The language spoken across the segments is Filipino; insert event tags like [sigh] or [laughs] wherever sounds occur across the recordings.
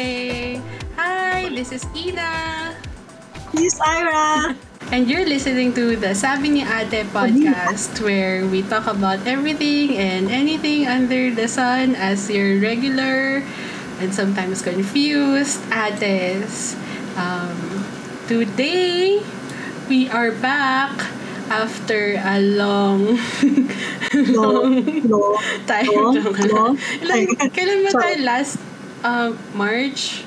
Okay. Hi, this is Ina. This is Ira. And you're listening to the Sabi ni Ate podcast where we talk about everything and anything under the sun as your regular and sometimes confused ates. Um, today, we are back after a long No, no, time. no, no. Ilan, kailan ba tayo last? Uh, March?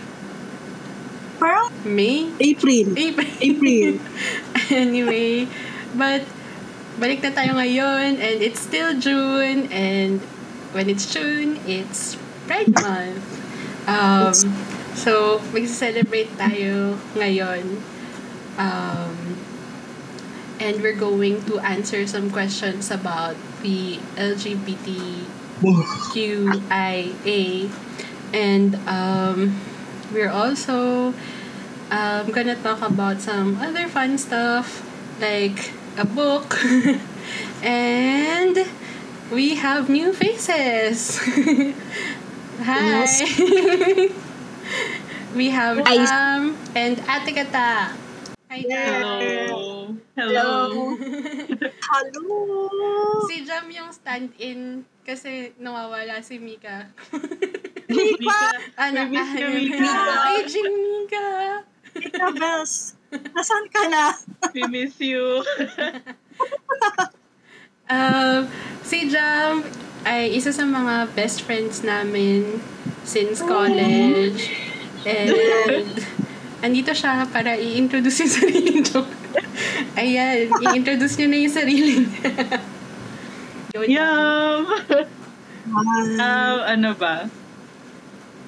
Parang May? April. April. April. [laughs] anyway, but balik na tayo ngayon and it's still June and when it's June, it's Pride Month. Um, so, mag-celebrate tayo ngayon. Um, and we're going to answer some questions about the LGBTQIA. And um, we're also um, gonna talk about some other fun stuff like a book [laughs] and we have new faces [laughs] hi [laughs] we have. Jam and Ate Kata hi Hello. Hello. Hello. si Jam yung stand-in kasi nawawala si Mika Mika. ano We miss you, ano- Mika. aging Mika Mika Bells. Nasaan ka na? We miss you. [laughs] Um, si Jam ay isa sa mga best friends namin since college. And [laughs] andito siya para i-introduce yung sarili niyo. Ayan, i-introduce niyo na yung sarili niya. Yum! Um, ano ba?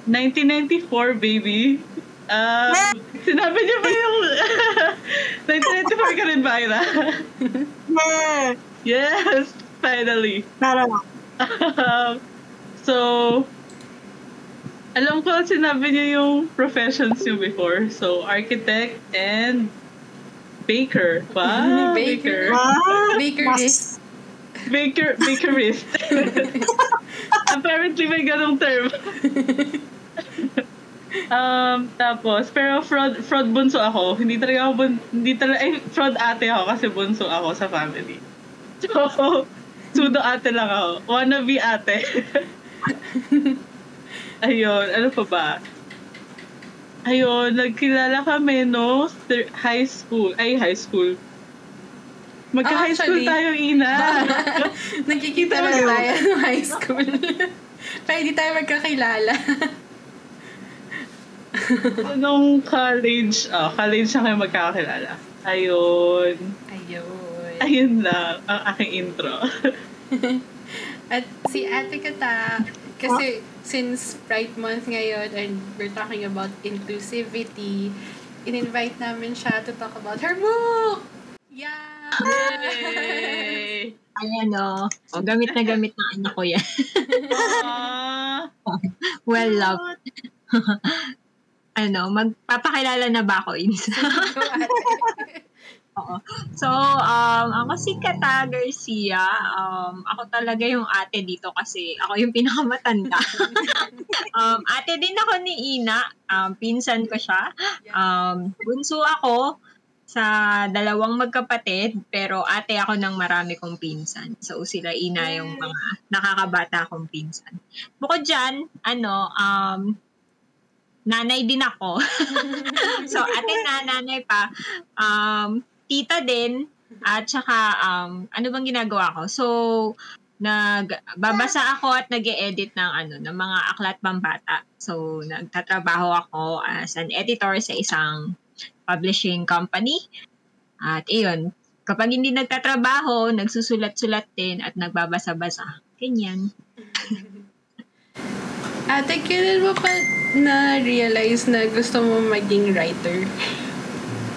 1994, baby. Um, sinabi niyo ba yung... [laughs] 1994 ka rin ba, Ira? Yeah. yes! Finally. Tara. Um, so, alam ko sinabi niyo yung professions niyo before. So, architect and baker. Wow, [laughs] Baker. baker. Ah, Baker mas- is Baker, bakerist. [laughs] Apparently may ganong term. [laughs] um, tapos, pero fraud, fraud bunso ako. Hindi talaga ako, bun, hindi talaga, ay, fraud ate ako kasi bunso ako sa family. So, pseudo ate lang ako. Wannabe ate. [laughs] Ayun, ano pa ba? Ayun, nagkilala kami, no? High school. Ay, high school. Magka-high school Actually, tayo, Ina. [laughs] Nagkikita na Tayo. ng high school. [laughs] Pero hindi tayo magkakilala. Nung college, oh, college na kayo magkakakilala. Ayun. Ayun. Ayun lang ang aking intro. [laughs] At si Ate Kata, kasi since Pride Month ngayon and we're talking about inclusivity, in-invite namin siya to talk about her book! Yeah! Yay! [laughs] Ayan o. O, gamit na gamit ng anak ko yan. [laughs] Well loved. [laughs] ano, magpapakilala na ba ako, Ins? Oo. So, um, ako si Kata Garcia. Um, ako talaga yung ate dito kasi ako yung pinakamatanda. um, ate din ako ni Ina. Um, pinsan ko siya. Um, bunso ako sa dalawang magkapatid, pero ate ako ng marami kong pinsan. So, sila Ina yung mga nakakabata kong pinsan. Bukod dyan, ano, um, nanay din ako. [laughs] so, ate na, nanay pa. Um, tita din, at saka, um, ano bang ginagawa ko? So, nagbabasa ako at nag edit ng ano ng mga aklat pambata. So, nagtatrabaho ako as an editor sa isang publishing company. At iyon, kapag hindi nagtatrabaho, nagsusulat-sulat din at nagbabasa-basa. Ganyan. [laughs] Ate, kailan mo pa na-realize na gusto mo maging writer?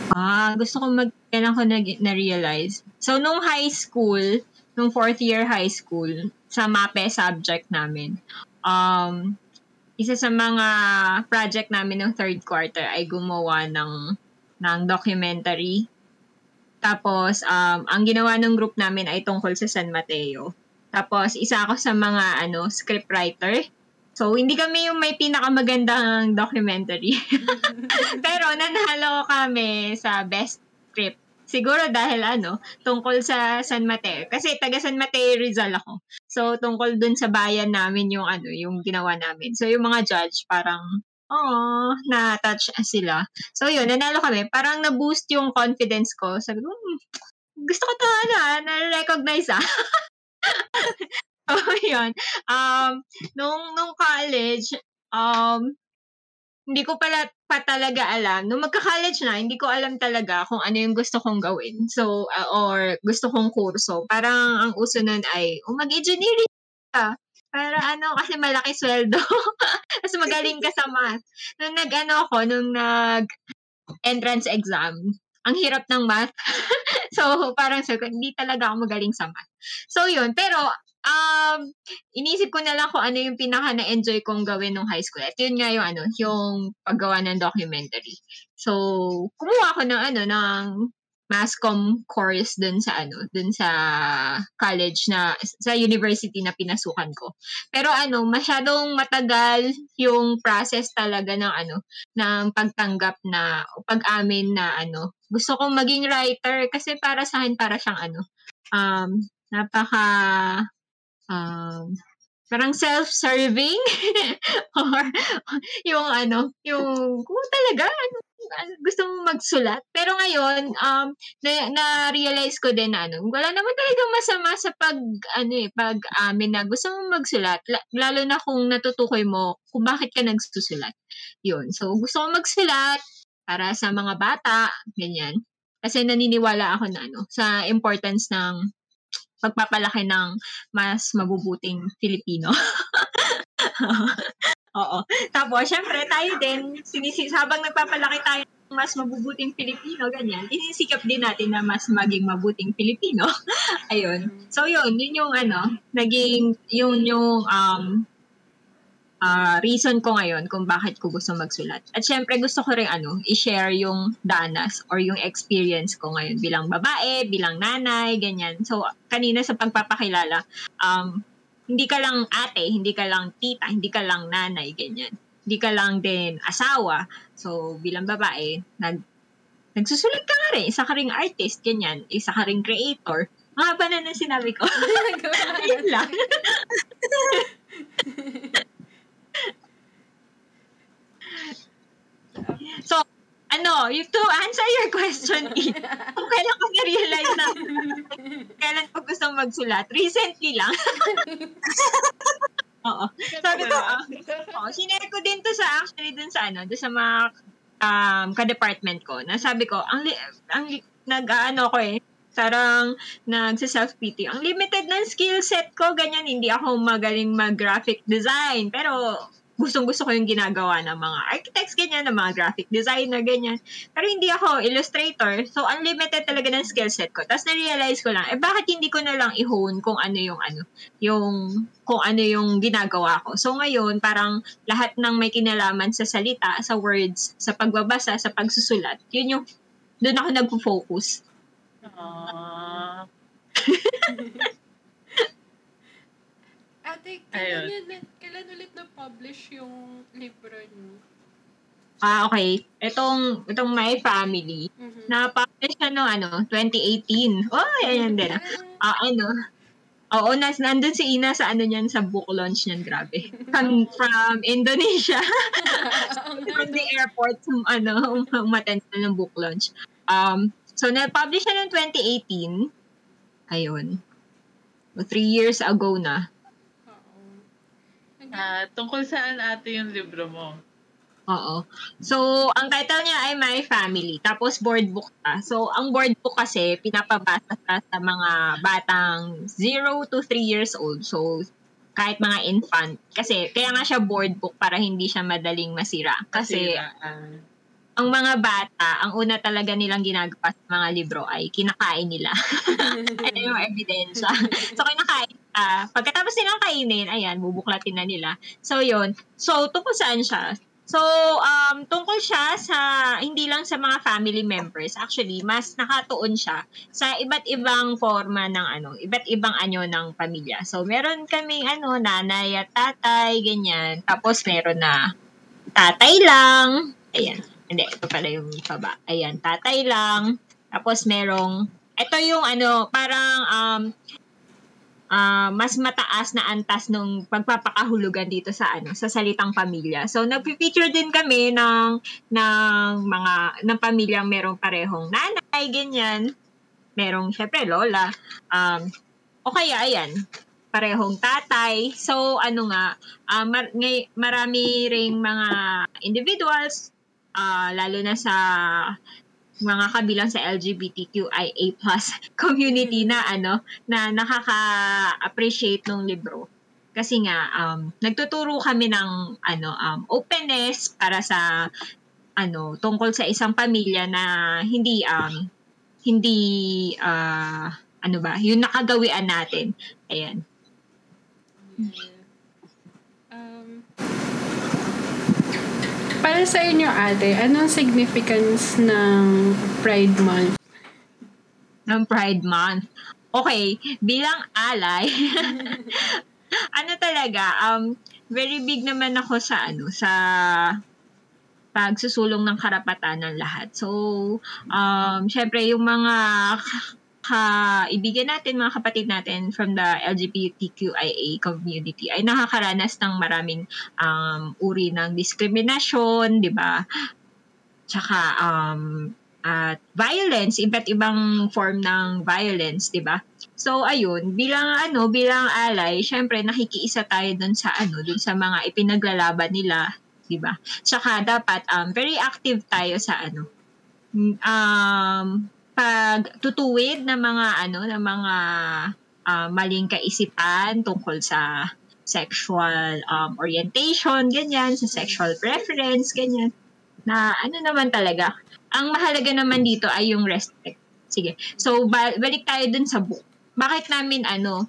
Ah, gusto ko mag kailan ko na, na-realize. So, nung high school, nung fourth year high school, sa MAPE subject namin, um, isa sa mga project namin ng third quarter ay gumawa ng, ng documentary. Tapos, um, ang ginawa ng group namin ay tungkol sa San Mateo. Tapos, isa ako sa mga ano scriptwriter. So, hindi kami yung may pinakamagandang documentary. [laughs] Pero nanalo kami sa best script. Siguro dahil ano, tungkol sa San Mateo. Kasi taga San Mateo Rizal ako. So, tungkol dun sa bayan namin yung ano, yung ginawa namin. So, yung mga judge parang, oh, na-touch sila. So, yun, nanalo kami. Parang na-boost yung confidence ko. Sabi ko, hmm, gusto ko to, ano, ah, na-recognize ah. [laughs] oh, yun. Um, nung, nung college, um, hindi ko pala pa talaga alam. Nung magka-college na, hindi ko alam talaga kung ano yung gusto kong gawin. So, uh, or gusto kong kurso. Parang ang uso nun ay, oh, mag-engineering ka. Para ano, kasi malaki sweldo. [laughs] [laughs] Tapos magaling ka sa math. Nung nag-ano ako, nung nag-entrance exam, ang hirap ng math. [laughs] so, parang so, hindi talaga ako magaling sa math. So, yun. Pero, um, inisip ko na lang kung ano yung pinaka na-enjoy kong gawin nung high school. At yun nga yung ano, yung paggawa ng documentary. So, kumuha ako ng ano, ng mass com course dun sa ano, dun sa college na, sa university na pinasukan ko. Pero ano, masyadong matagal yung process talaga ng ano, ng pagtanggap na, pag-amin na ano, gusto kong maging writer kasi para sa akin, para siyang ano, um, napaka um, parang self-serving [laughs] or yung ano, yung kung talaga gusto mong magsulat. Pero ngayon, um, na, na-realize ko din na ano, wala naman talaga masama sa pag, ano eh, pag amin na gusto mong magsulat. La- lalo na kung natutukoy mo kung bakit ka nagsusulat. Yun. So, gusto ko magsulat para sa mga bata, ganyan. Kasi naniniwala ako na ano, sa importance ng pagpapalaki ng mas mabubuting Filipino. [laughs] Oo. Tapos, syempre, tayo din, sinisis, habang nagpapalaki tayo ng mas mabubuting Filipino, ganyan, inisikap din natin na mas maging mabuting Filipino. [laughs] Ayun. So, yun, yun yung ano, naging, yun yung um, uh, reason ko ngayon kung bakit ko gusto magsulat. At syempre, gusto ko rin ano, i-share yung danas or yung experience ko ngayon bilang babae, bilang nanay, ganyan. So, kanina sa pagpapakilala, um, hindi ka lang ate, hindi ka lang tita, hindi ka lang nanay, ganyan. Hindi ka lang din asawa. So, bilang babae, nag, nagsusulat ka nga rin. Isa ka ring artist, ganyan. Isa ka ring creator. Mga ba na na sinabi ko? [laughs] Ayun [laughs] lang. so, ano, you, to answer your question, [laughs] kung kailan ko na-realize na kailan ko gustong magsulat, recently lang. [laughs] Oo. Sabi ko, ah, oh, sinare ko din to sa, actually, dun sa, ano, dun sa mga um, ka-department ko, na sabi ko, ang, li- ang li- nag-ano ko eh, parang nagsa-self-pity. Ang limited ng skill set ko, ganyan, hindi ako magaling mag-graphic design. Pero, gustong-gusto ko yung ginagawa ng mga architects, ganyan, ng mga graphic designer, ganyan. Pero hindi ako illustrator, so unlimited talaga ng skill set ko. Tapos na-realize ko lang, eh bakit hindi ko na lang i-hone kung ano yung ano, yung kung ano yung ginagawa ko. So ngayon, parang lahat ng may kinalaman sa salita, sa words, sa pagbabasa, sa pagsusulat, yun yung, doon ako nagpo-focus. Aww. [laughs] [laughs] Ate, kailan, yun, kailan ulit na-publish yung libro niyo? Ah, okay. Itong, itong My Family, Mhm. na-publish siya no, ano, 2018. Oh, ayan din. Ah, ano, Oo, nas, nandun si Ina sa ano niyan, sa book launch niyan, grabe. From, [laughs] from Indonesia. [laughs] from the airport, um, ano, umattend na ng book launch. Um, so, na-publish siya noong 2018. Ayun. Three years ago na. Ah, tungkol saan ate yung libro mo? Oo. So, ang title niya ay My Family. Tapos, board book ta. So, ang board book kasi, pinapabasa ka sa mga batang 0 to 3 years old. So, kahit mga infant. Kasi, kaya nga siya board book para hindi siya madaling masira. Kasi, ah, ang mga bata, ang una talaga nilang ginagawa sa mga libro ay kinakain nila. [laughs] Ano yung ebidensya. so, kinakain ah pagkatapos nilang kainin, ayan, bubuklatin na nila. So, yun. So, tungkol saan siya? So, um, tungkol siya sa, hindi lang sa mga family members. Actually, mas nakatuon siya sa iba't ibang forma ng ano, iba't ibang anyo ng pamilya. So, meron kaming ano, nanay at tatay, ganyan. Tapos, meron na tatay lang. Ayan. Hindi, ito pala yung baba. Ayan, tatay lang. Tapos, merong, ito yung ano, parang, um, ah, mas mataas na antas nung pagpapakahulugan dito sa ano sa salitang pamilya. So nagpi-feature din kami ng ng mga ng pamilyang merong parehong nanay, ganyan. Merong syempre lola. Um o kaya ayan, parehong tatay. So ano nga, ah, mar- ngay- marami ring mga individuals ah, lalo na sa mga kabilang sa LGBTQIA+ [laughs] community na ano na nakaka-appreciate ng libro. Kasi nga um, nagtuturo kami ng ano um, openness para sa ano tungkol sa isang pamilya na hindi um hindi ah, ano ba, yung nakagawian natin. Ayan. Um, para sa inyo, ate, anong significance ng Pride Month? ng Pride Month. Okay, bilang alay, [laughs] ano talaga, um, very big naman ako sa, ano, sa pagsusulong ng karapatan ng lahat. So, um, syempre, yung mga kaibigan natin, mga kapatid natin from the LGBTQIA community ay nakakaranas ng maraming um, uri ng diskriminasyon, di ba? Tsaka, um, at violence, iba't ibang form ng violence, 'di ba? So ayun, bilang ano, bilang alay, syempre nakikiisa tayo dun sa ano, dun sa mga ipinaglalaban nila, 'di ba? Tsaka dapat um very active tayo sa ano um pag tutuwid ng mga ano ng mga ah, maling kaisipan tungkol sa sexual um, orientation, ganyan, sa sexual preference, ganyan. Na ano naman talaga, ang mahalaga naman dito ay yung respect. Sige. So, ba- balik tayo dun sa book. Bakit namin ano,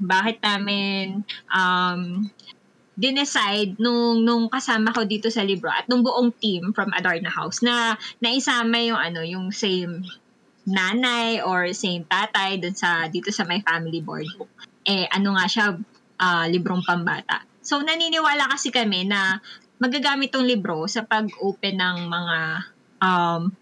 bakit namin um, dinecide nung, nung kasama ko dito sa libro at nung buong team from Adorna House na naisama yung ano, yung same nanay or same tatay dun sa dito sa my family board book. Eh ano nga siya ah, librong pambata. So naniniwala kasi kami na magagamit tong libro sa pag-open ng mga um,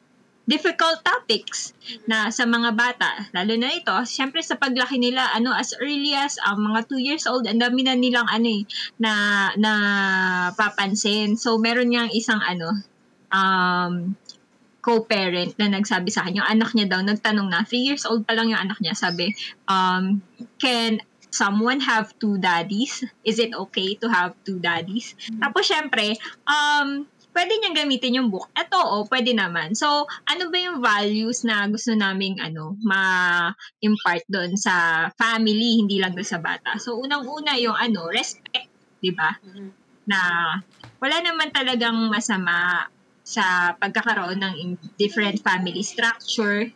difficult topics na sa mga bata. Lalo na ito, syempre sa paglaki nila, ano, as early as um, mga 2 years old, ang dami na nilang ano eh, na, na papansin. So, meron niyang isang ano, um, co-parent na nagsabi sa akin, yung anak niya daw, nagtanong na, 3 years old pa lang yung anak niya, sabi, um, can someone have two daddies? Is it okay to have two daddies? Tapos, syempre, um, pwede niyang gamitin yung book. Ito, oh, pwede naman. So, ano ba yung values na gusto naming ano, ma-impart doon sa family, hindi lang doon sa bata? So, unang-una yung ano, respect, di ba? Na wala naman talagang masama sa pagkakaroon ng different family structure.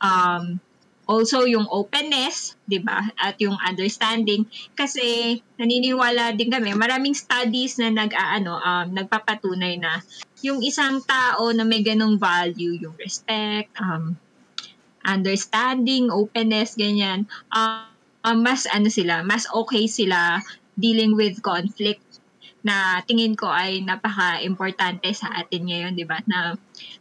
Um, also yung openness, 'di ba? At yung understanding kasi naniniwala din kami, maraming studies na nag-aano um nagpapatunay na yung isang tao na may ganong value, yung respect, um understanding, openness, ganyan, um, um, mas ano sila, mas okay sila dealing with conflict na tingin ko ay napaka-importante sa atin ngayon, 'di ba? Na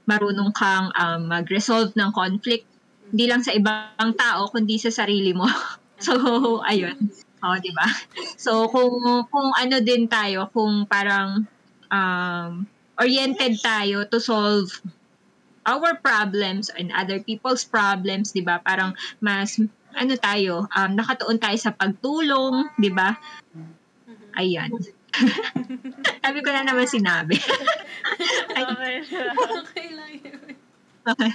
marunong kang um, mag-resolve ng conflict hindi lang sa ibang tao kundi sa sarili mo. [laughs] so ayun. Oh, 'di ba? So kung kung ano din tayo, kung parang um, oriented tayo to solve our problems and other people's problems, 'di ba? Parang mas ano tayo, um, nakatuon tayo sa pagtulong, 'di ba? Ayan. [laughs] Sabi ko na naman sinabi. [laughs] Ay, Okay. okay lang yun. okay.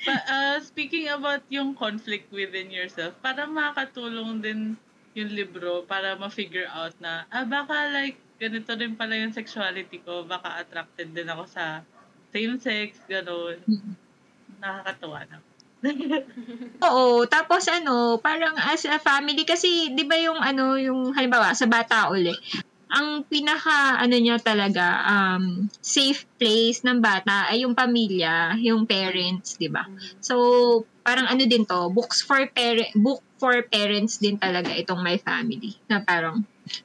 Pa- uh, speaking about yung conflict within yourself, parang makakatulong din yung libro para ma-figure out na, ah, baka like, ganito rin pala yung sexuality ko, baka attracted din ako sa same-sex, gano'n. Nakakatuwa na. [laughs] Oo, tapos ano, parang as a family kasi 'di ba yung ano, yung halimbawa sa bata uli. Ang pinaka ano niya talaga um safe place ng bata ay yung pamilya, yung parents, 'di ba? So, parang ano din to, books for parent book for parents din talaga itong My Family. Na parang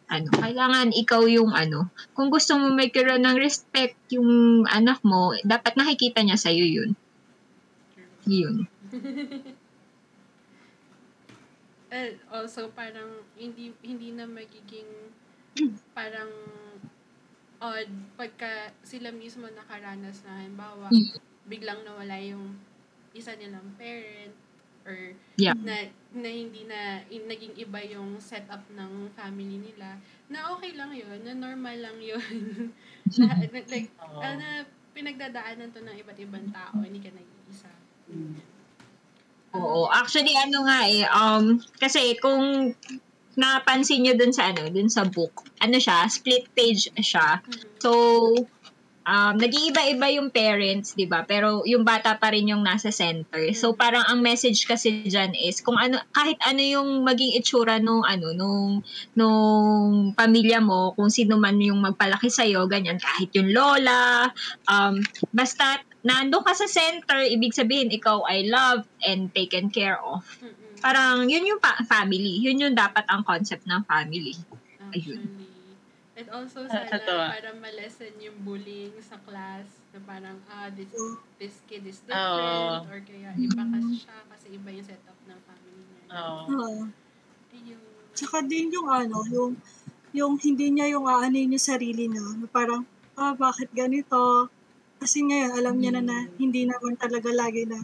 ano, kailangan ikaw yung ano, kung gusto mo may karoon ng respect yung anak mo, dapat nakikita niya sa yun. Yun. [laughs] And also, parang hindi hindi na magiging [clears throat] parang odd pagka sila mismo nakaranas na halimbawa, Mm. biglang nawala yung isa nilang parent or Yeah. na, na hindi na in, naging iba yung setup ng family nila na okay lang yun, na normal lang yun. [laughs] na, na- like, Oo. ah, na pinagdadaanan to ng iba't ibang tao, hindi ka nag-iisa. Oo, actually ano nga eh, um, kasi kung napansin nyo dun sa ano, dun sa book, ano siya, split page siya. So, um, nag-iiba-iba yung parents, di ba? Pero yung bata pa rin yung nasa center. So, parang ang message kasi dyan is, kung ano, kahit ano yung maging itsura nung, ano, nung, nung pamilya mo, kung sino man yung magpalaki sa'yo, ganyan, kahit yung lola, um, basta, nandun ka sa center, ibig sabihin, ikaw ay loved and taken care of. Mhm. Parang, yun yung pa- family. Yun yung dapat ang concept ng family. Actually. And also, Ah, sana totoo. para malesen yung bullying sa class na parang, ah, this, this kid is Oo. different or kaya iba kasi siya kasi iba yung setup ng family niya. Oo. Oo. Ayun. Tsaka din yung ano, yung yung hindi niya yung aanin yung sarili niya. Na parang, ah, bakit ganito? Kasi ngayon, alam niya na na hindi naman talaga lagi na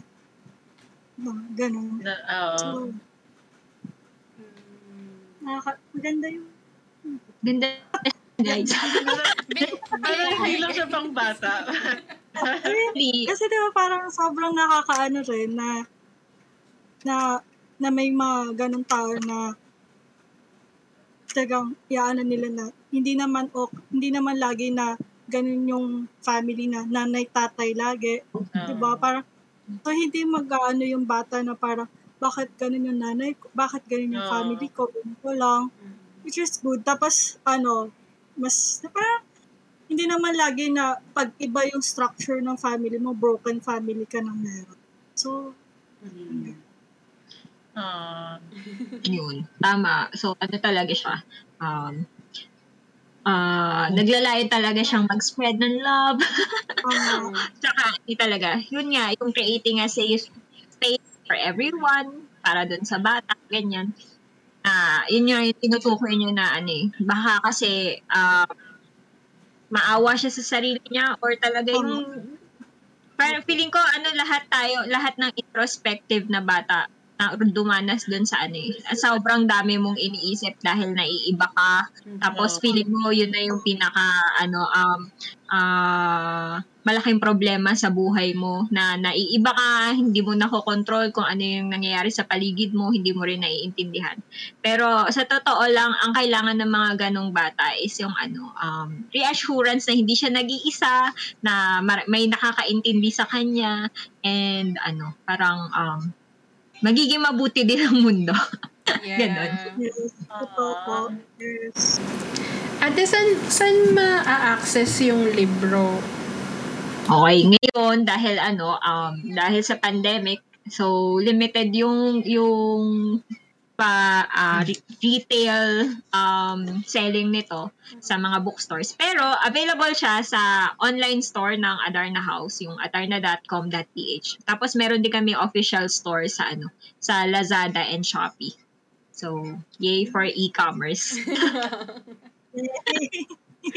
no, ganun. Na, oo. So, Hmm. nakaka- maganda yung Ganda, guys. Pero hindi lang siya [laughs] pang bata. Kasi di ba parang sobrang nakakaano rin na na na may mga ganun tao na talagang iaanan nila na hindi naman ok, hindi naman lagi na ganun yung family na nanay tatay lagi. Di ba? Parang so hindi mag-ano yung bata na parang bakit ganun yung nanay ko, bakit ganun yung Oo. family ko, ganun ko lang. Which is good. Tapos, ano, mas, parang, hindi naman lagi na pag iba yung structure ng family mo, broken family ka na meron. So, Ah. yun. Tama. So, ano talaga siya? Um, ah naglalayon talaga siyang mag-spread ng love. um, [laughs] Tsaka, hindi talaga. Yun nga, yung creating a safe space for everyone, para dun sa bata, ganyan. Ah, yun nga yung tinutukoy niyo na ano eh. Baka kasi ah, maawa siya sa sarili niya or talaga yung parang feeling ko ano lahat tayo, lahat ng introspective na bata na dumanas dun sa ano eh. Sobrang dami mong iniisip dahil naiiba ka. Tapos Oo. feeling mo yun na yung pinaka ano um ah malaking problema sa buhay mo na naiiba ka, hindi mo nakokontrol kung ano yung nangyayari sa paligid mo, hindi mo rin naiintindihan. Pero sa totoo lang, ang kailangan ng mga ganong bata is yung ano, um, reassurance na hindi siya nag-iisa, na mar- may nakakaintindi sa kanya, and ano, parang um, magiging mabuti din ang mundo. [laughs] Yeah. Ganon. yes, totoo po. Yes. Ate, san, san ma-access yung libro? Okay, ngayon dahil ano, um dahil sa pandemic, so limited yung yung pa ah, re- retail um selling nito sa mga bookstores. Pero available siya sa online store ng Adarna House, yung adarna.com.ph. Tapos meron din kami official store sa ano, sa Lazada and Shopee. So, yay for e-commerce.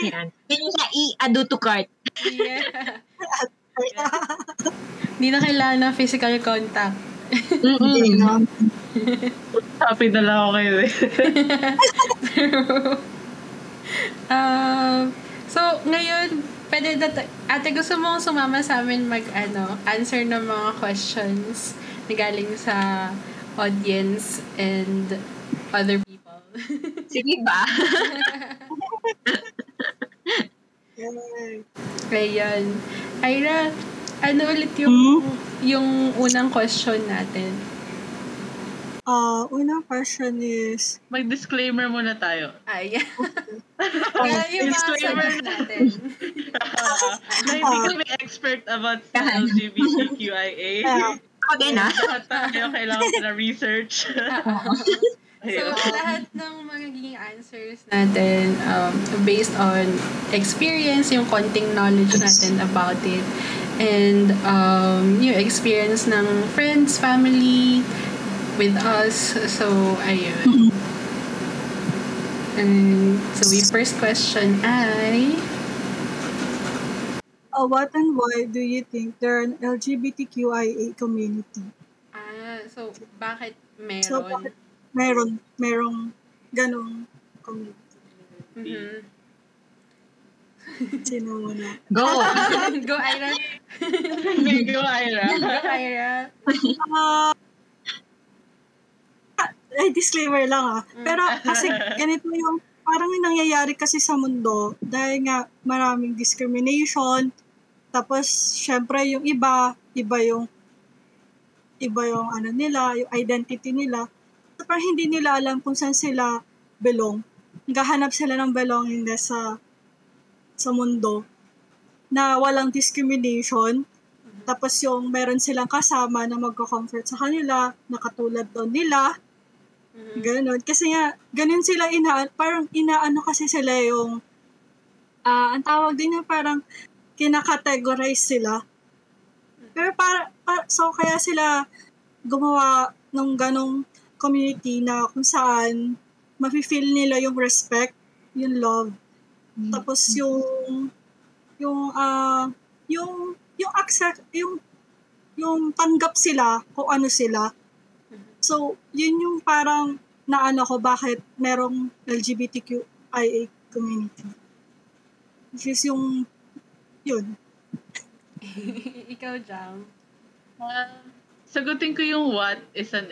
Yan. [laughs] Yan yung sa i-ado to cart. yeah. [laughs] Hindi na kailangan ng physical contact. Mm-mm. [laughs] Happy na lang ako kayo eh. [laughs] um, so, ngayon, pwede na, ta- ate, gusto mo sumama sa amin mag, ano, answer ng mga questions na galing sa audience and other people. [laughs] Sige ba? Ayan. Ira, ano ulit yung, yung unang question natin? Uh, unang question is, Mag-disclaimer muna tayo. Ay, [laughs] Kaya yung disclaimer. natin. [laughs] na hindi kami expert about sa LGBTQIA. uh, [laughs] Ako din, ah. Lahat tayo kailangan sila research. So, lahat ng magiging answers natin um, based on experience, yung konting knowledge natin about it, and um, yung experience ng friends, family, with us. So, ayun. [laughs] And so, yung first question ay... uh, what and why do you think there an LGBTQIA community? Ah, so, bakit meron? So, bakit meron, merong ganong community? Mhm. Sino muna? Go! [laughs] Go, Ira. Go, Ira. Go, Ira. Ah, ay, disclaimer lang ah. Pero kasi [laughs] ganito yung, parang yung nangyayari kasi sa mundo, dahil nga maraming discrimination, tapos syempre yung iba, iba yung, iba yung ano nila, yung identity nila. So, parang hindi nila alam kung saan sila belong. Naghahanap sila ng belongingness sa sa mundo na walang discrimination. Tapos yung meron silang kasama na magko-comfort sa kanila, na katulad doon nila. Mhm. Ganon. Kasi nga, ganun sila ina, parang inaano kasi sila yung, ah ang tawag din yung parang kinakategorize sila. Pero para, para, so kaya sila gumawa ng ganong community na kung saan mafe-feel nila yung respect, yung love, tapos yung yung ah yung yung accept yung yung tanggap sila kung ano sila. So, yun yung parang naano ko bakit merong LGBTQIA community. Which is yung yun. [laughs] Ikaw, Jam. Ah, sagutin ko yung what is an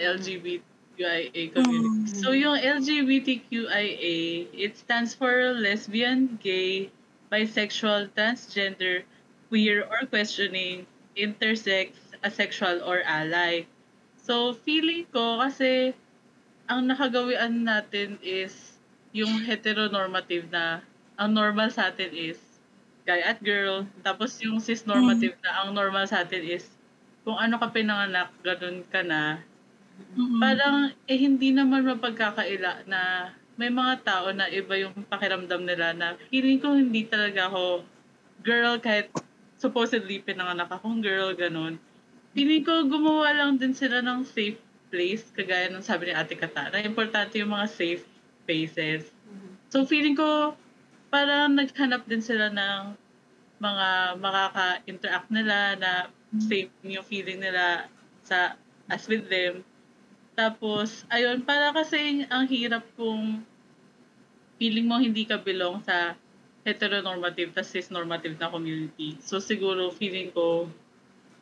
LGBTQIA community. Mm. So yung LGBTQIA, it stands for lesbian, gay, bisexual, transgender, queer or questioning, intersex, asexual or ally. So feeling ko kasi ang nakagawian natin is yung heteronormative na ang normal sa atin is guy at girl. Tapos yung cisnormative na ang normal sa atin is kung ano ka pinanganak, ganun ka na. Mm-mm. Parang eh hindi naman mapagkakaila na may mga tao na iba yung pakiramdam nila na feeling ko hindi talaga ako girl kahit supposedly pinanganak akong girl, ganun. Feeling ko gumawa lang din sila ng safe place, kagaya ng sabi ni Ate Katana. Importante yung mga safe spaces. So feeling ko parang naghanap din sila ng mga makaka-interact nila na safe yung feeling nila sa as with them. Tapos, ayun, para kasi ang hirap kung feeling mo hindi ka belong sa heteronormative tas cisnormative na community. So siguro feeling ko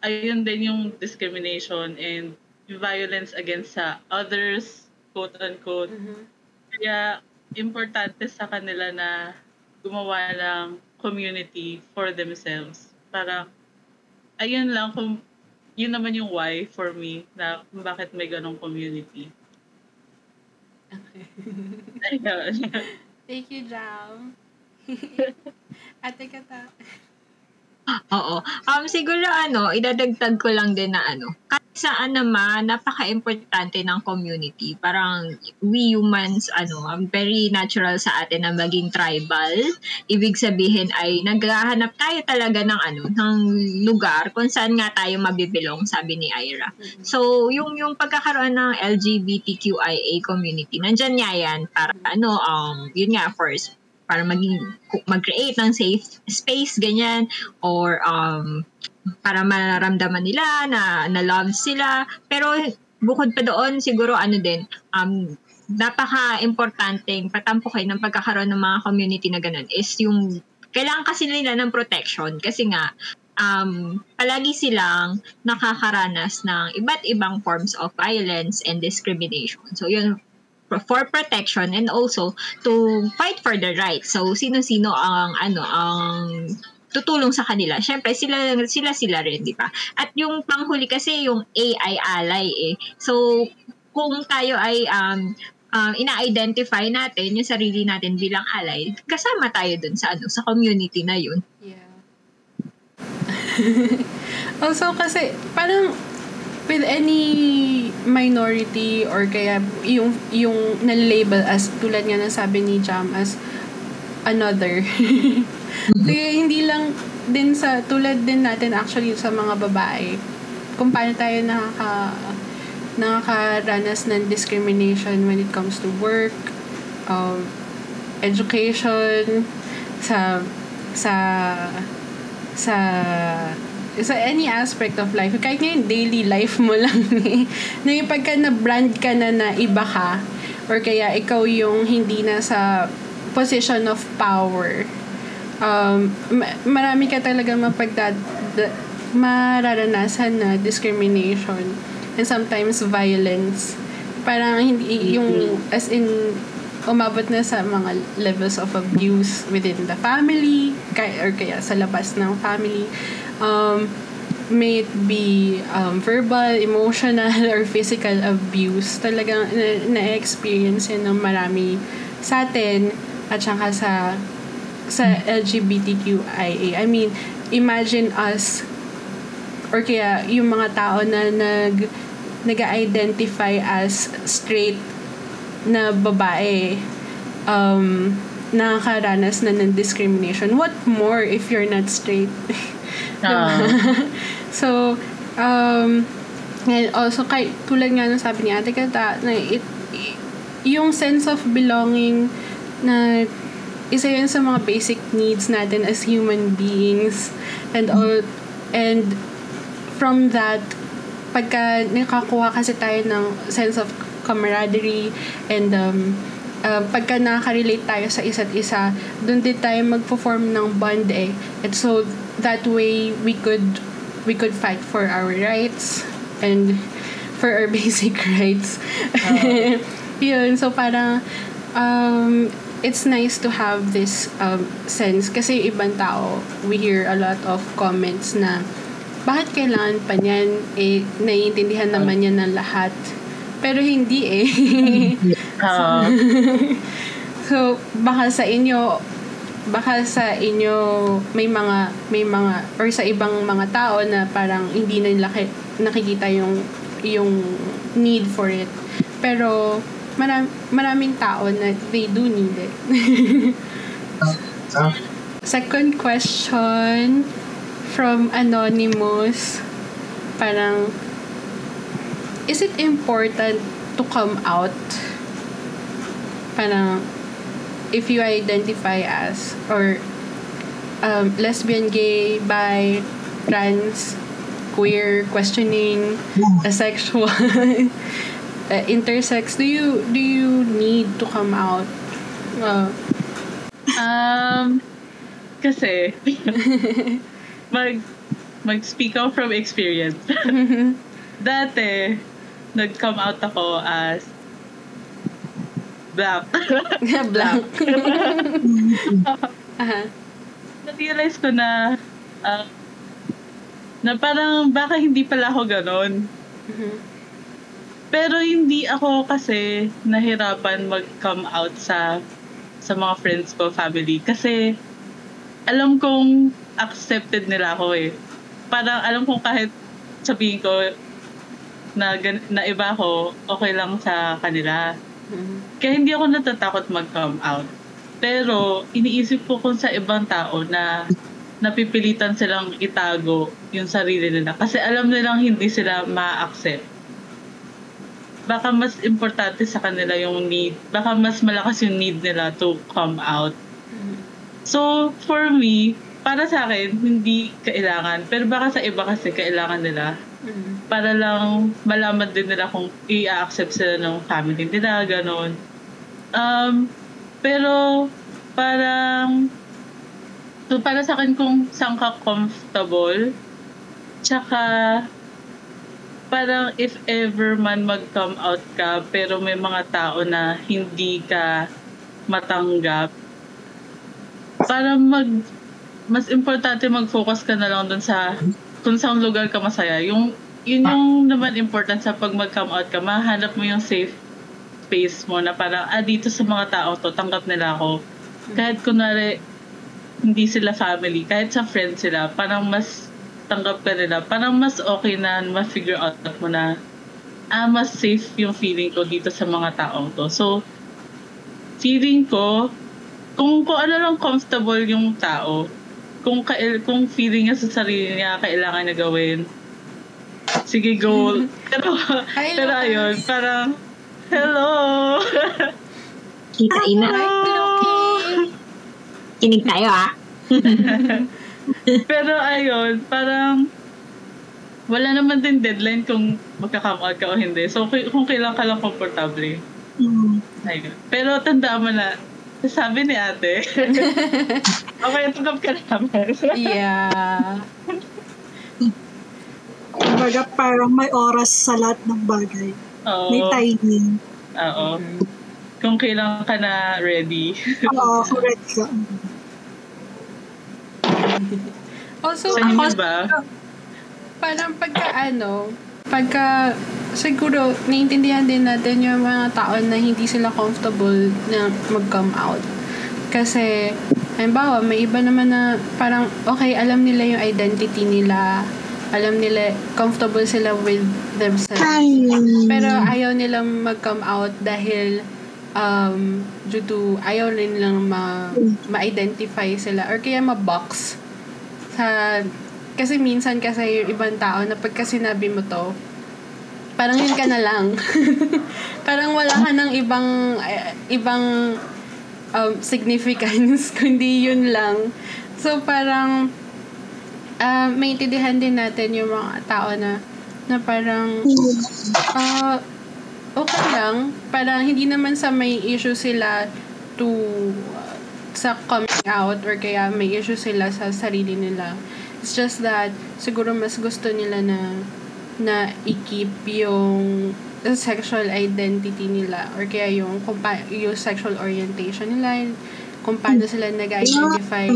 ayun din yung discrimination and violence against sa others, quote unquote. Mhm. Kaya importante sa kanila na gumawa ng community for themselves. Para, ayun lang kung yun naman yung why for me na bakit may ganong community. Okay. Thank you, Jam. [laughs] Ate Kata. [laughs] Oo. Um, siguro ano, idadagdag ko lang din na ano, saan naman, napaka-importante ng community. Parang we humans, ano, very natural sa atin na maging tribal. Ibig sabihin ay naghahanap tayo talaga ng ano, ng lugar kung saan nga tayo mabibilong, sabi ni Ira. So, yung yung pagkakaroon ng LGBTQIA community, nandyan nga yan para ano, um, yun nga, first, para maging mag-create ng safe space ganyan or um para mararamdaman nila na na love sila pero bukod pa doon siguro ano din um napaka-importanteng patampukin ng pagkakaroon ng mga community na ganun is yung kailangan kasi nila ng protection kasi nga um, palagi silang nakakaranas ng iba't ibang forms of violence and discrimination. So yun, for protection and also to fight for their rights. So sino-sino ang ano ang tutulong sa kanila. Syempre sila sila sila rin, di ba? At yung panghuli kasi yung AI ally eh. So kung tayo ay um, um, ina-identify natin yung sarili natin bilang ally, kasama tayo dun sa ano sa community na yun. Yeah. [laughs] also kasi parang with any minority or kaya yung yung na-label as tulad nga ng sabi ni Jam as another. [laughs] kaya hindi lang din sa tulad din natin actually sa mga babae kung paano tayo nakaka nakakaranas ng discrimination when it comes to work, um, education, sa sa sa sa any aspect of life, kahit ngayon daily life mo lang [laughs] eh, na yung pagka na-brand ka na na iba ka, or kaya ikaw yung hindi na sa position of power, um, ma- marami ka talaga mapagdad mararanasan na discrimination and sometimes violence. Parang hindi yung as in umabot na sa mga levels of abuse within the family kaya, or kaya sa labas ng family. Um, may it be um, verbal, emotional, or physical abuse. Talagang na- na-experience yun ng marami sa atin at saka sa sa LGBTQIA. I mean, imagine us or kaya yung mga tao na nag nag-identify as straight na babae um, nakakaranas na ng discrimination. What more if you're not straight? [laughs] Ah. [laughs] so, um, and also, kay, tulad nga ng sabi ni Ate Kata, na it, yung sense of belonging na isa yun sa mga basic needs natin as human beings and all and from that pagka nakakuha kasi tayo ng sense of camaraderie and um, uh, pagka nakaka-relate tayo sa isa't isa, doon din tayo magpo-form ng bond eh. And so, that way, we could we could fight for our rights and for our [laughs] basic rights. [laughs] Yun, so parang um, it's nice to have this um, sense kasi ibang tao, we hear a lot of comments na bakit kailangan pa niyan? Eh, naiintindihan naman yan ng lahat. Pero hindi eh. [laughs] Ah. [laughs] so, baka sa inyo, baka sa inyo may mga, may mga, or sa ibang mga tao na parang hindi na nila ki- nakikita yung, yung need for it. Pero, maram, maraming tao na they do need it. Second question from Anonymous. Parang, is it important to come out? Parang, if you identify as, or um, lesbian, gay, bi, trans, queer, questioning, asexual, [laughs] uh, intersex, do you do you need to come out? Uh, Um, kasi, [laughs] mag, mag-speak out from experience. [laughs] Dati, nag-come out ako as black. [laughs] blank. Aha. Na-realize ko na, ah, na parang baka hindi pala ako ganon. Mhm. Pero hindi ako kasi nahirapan mag-come out sa sa mga friends ko, family. Kasi alam kong accepted nila ako eh. Parang alam kong kahit sabihin ko na, gan- na iba ako, okay lang sa kanila. Mhm. Kaya hindi ako natatakot mag-come out. Pero iniisip ko kung sa ibang tao na napipilitan silang itago yung sarili nila. Kasi alam nilang hindi sila ma-accept baka mas importante sa kanila yung need. Baka mas malakas yung need nila to come out. So, for me, para sa akin, hindi kailangan. Pero baka sa iba kasi kailangan nila. Para lang malaman din nila kung i-accept sila ng family nila, ganon. Um, pero, parang, so para sa akin kung saan ka comfortable, tsaka, parang if ever man mag-come out ka, pero may mga tao na hindi ka matanggap, para mag, mas importante mag-focus ka na lang dun sa kung saan lugar ka masaya. Yung yun yung naman important sa pag mag-come out ka, mahanap mo yung safe space mo na parang, ah, dito sa mga tao to, tanggap nila ako. Kahit kunwari, hindi sila family, kahit sa friends sila, parang mas tanggap ka nila, parang mas okay na ma-figure out mo na, ah, mas safe yung feeling ko dito sa mga taong to. So, feeling ko, kung, kung ano lang comfortable yung tao, kung, kail, kung feeling niya sa sarili niya, kailangan niya gawin, sige, go. [laughs] pero, Hi, pero ayun, parang, hello! Kita ina. Loki! Kinig tayo ah. [laughs] [laughs] pero ayun, parang, wala naman din deadline kung magka-come out ka o hindi. So, kung kung kailan ka lang komportable, Mm. ayun. Pero tandaan mo na, sabi ni ate, [laughs] okay, tanggap ka namin. [laughs] Yeah. Kumbaga parang may oras sa lahat ng bagay. Oo. May timing. Oo. Kung kailan ka na ready. Oo, correct ka. [laughs] Also, Sa ako, ba? parang pagka ano, pagka siguro naiintindihan din natin yung mga tao na hindi sila comfortable na mag-come out. Kasi, halimbawa, may iba naman na parang, okay, alam nila yung identity nila. Alam nila, comfortable sila with themselves. Pero ayaw nilang mag-come out dahil um, due to ayaw rin nilang ma- ma-identify sila or kaya ma-box sa kasi minsan kasi yung ibang tao na pagka sinabi mo to parang yun ka na lang. [laughs] Parang wala ka ng ibang eh, ibang um, significance [laughs] kundi yun lang. So parang uh, maintindihan din natin yung mga tao na na parang ah okay lang. Parang hindi naman sa may issue sila to uh, sa coming out or kaya may issue sila sa sarili nila. It's just that siguro mas gusto nila na na i-keep yung sexual identity nila or kaya yung kung pa, yung sexual orientation nila kung paano sila nag-identify.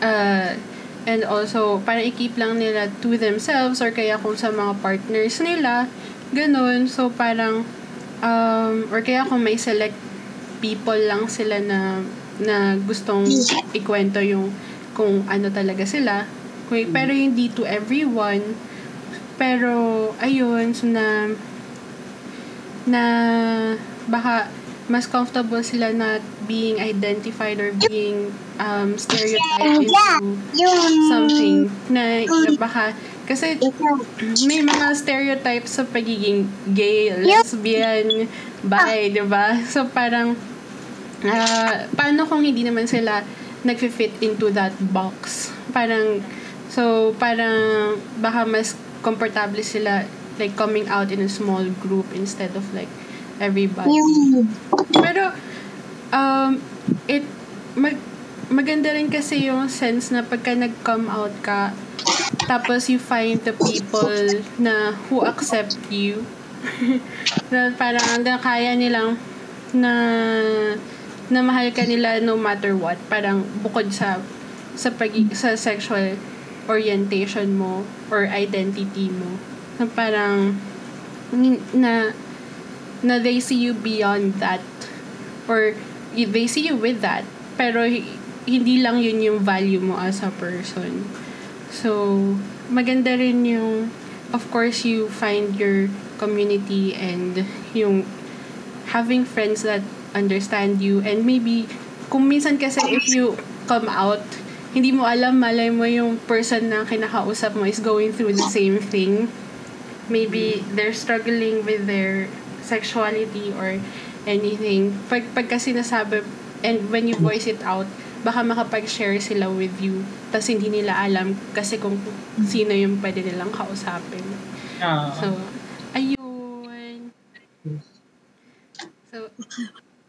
Uh, and also para i-keep lang nila to themselves or kaya kung sa mga partners nila ganun. So parang um, or kaya kung may select people lang sila na na gustong ikwento yung kung ano talaga sila. Kung, pero hindi to everyone. Pero ayun so na na baka mas comfortable sila not being identified or being um, stereotyped into something na, na baka kasi may mga stereotypes sa pagiging gay, lesbian, bi, di ba? So parang ah, paano kung hindi naman sila nag-fit into that box? Parang so parang baka mas comfortable sila like coming out in a small group instead of like everybody. Pero, um, it, mag, maganda rin kasi yung sense na pagka nag-come out ka, tapos you find the people na who accept you, [laughs] na parang na kaya nilang na na mahal ka nila no matter what. Parang bukod sa sa pag sa sexual orientation mo or identity mo. Na parang na na they see you beyond that or they see you with that pero hi- hindi lang yun yung value mo as a person so maganda rin yung of course you find your community and yung having friends that understand you and maybe kung minsan kasi if you come out hindi mo alam malay mo yung person na kinakausap mo is going through the same thing maybe they're struggling with their sexuality or anything. Pag, pagka sinasabi, and when you voice it out, baka makapag-share sila with you. Tapos hindi nila alam kasi kung sino yung pwede nilang kausapin. Ah. So, ayun. So,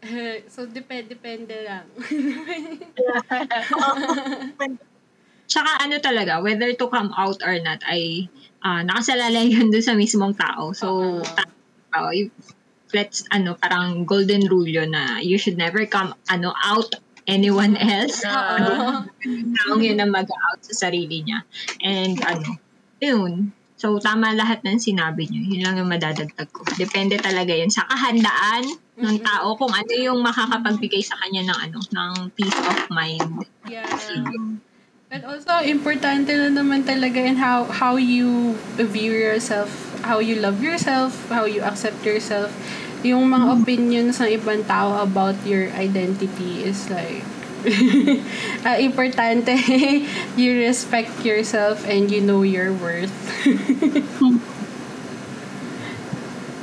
[laughs] so depende depende lang. [laughs] Tsaka ano talaga, whether to come out or not ay ah, nakasalalay [laughs] yun dun sa mismong tao. So, Oo. ta- you- let's, ano, parang golden rule yun na you should never come, ano, out anyone else. Ah. Ano, taong yun na mag-out sa sarili niya. And, ano, yun. So, tama lahat ng sinabi niyo. Yun lang yung madadagdag ko. Depende talaga yun sa kahandaan ng tao kung ano yung makakapagbigay sa kanya ng ano, ng peace of mind. Yeah. And also, importante na naman talaga in how, how you view yourself, how you love yourself, how you accept yourself. Yung mga opinions ng ibang tao about your identity is like, uh, [laughs] importante, [laughs] you respect yourself and you know your worth. [laughs]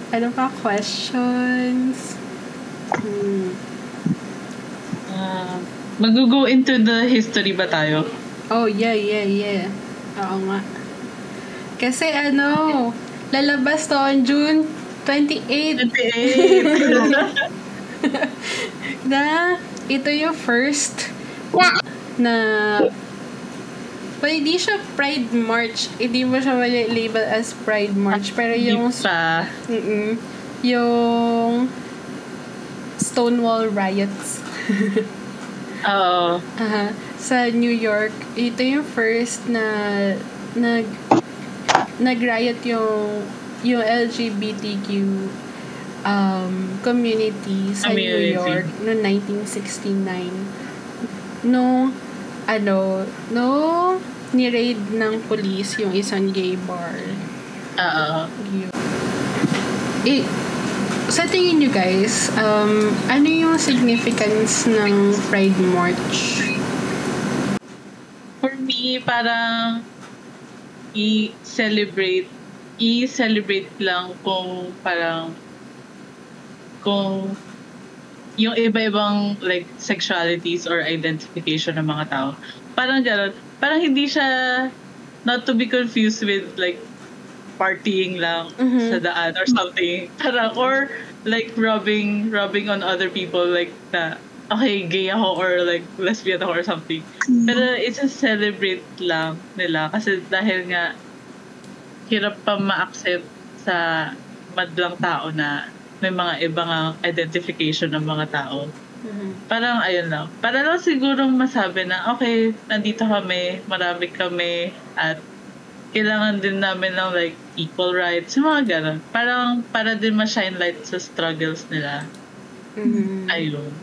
ano pa questions? Hmm. Uh, mag-go into the history ba tayo? Oh, yeah, yeah, yeah. Oo nga. Kasi ano, lalabas to on June 28. 28! [laughs] na ito yung first na Well, hindi siya Pride March. Hindi mo siya label as Pride March. Pero yung... Hindi pa. Mm-mm, yung Stonewall riots. Oo. Aha. Sa New York, ito yung first na nag nag-riot yung yung LGBTQ um, community sa Community. New York noong 1969. No, ano, no, ni-raid ng police yung isang gay bar. Oo. Yun. Eh, sa tingin nyo guys, um, ano yung significance ng Pride March? For me, parang i-celebrate i-celebrate lang kung parang kung yung iba-ibang like sexualities or identification ng mga tao. Parang gano'n. Parang hindi siya not to be confused with like partying lang Mhm. sa daan or something. Parang, or like rubbing rubbing on other people like na okay, gay ako or like lesbian ako or something. Pero it's a celebrate lang nila kasi dahil nga hirap pa ma-accept sa madlang tao na may mga ibang identification ng mga tao. Parang ayun lang. Para lang siguro masabi na okay, nandito kami, marami kami at kailangan din namin ng like equal rights, yung mga ganun. Parang para din ma-shine light sa struggles nila. Mhm. Ayun.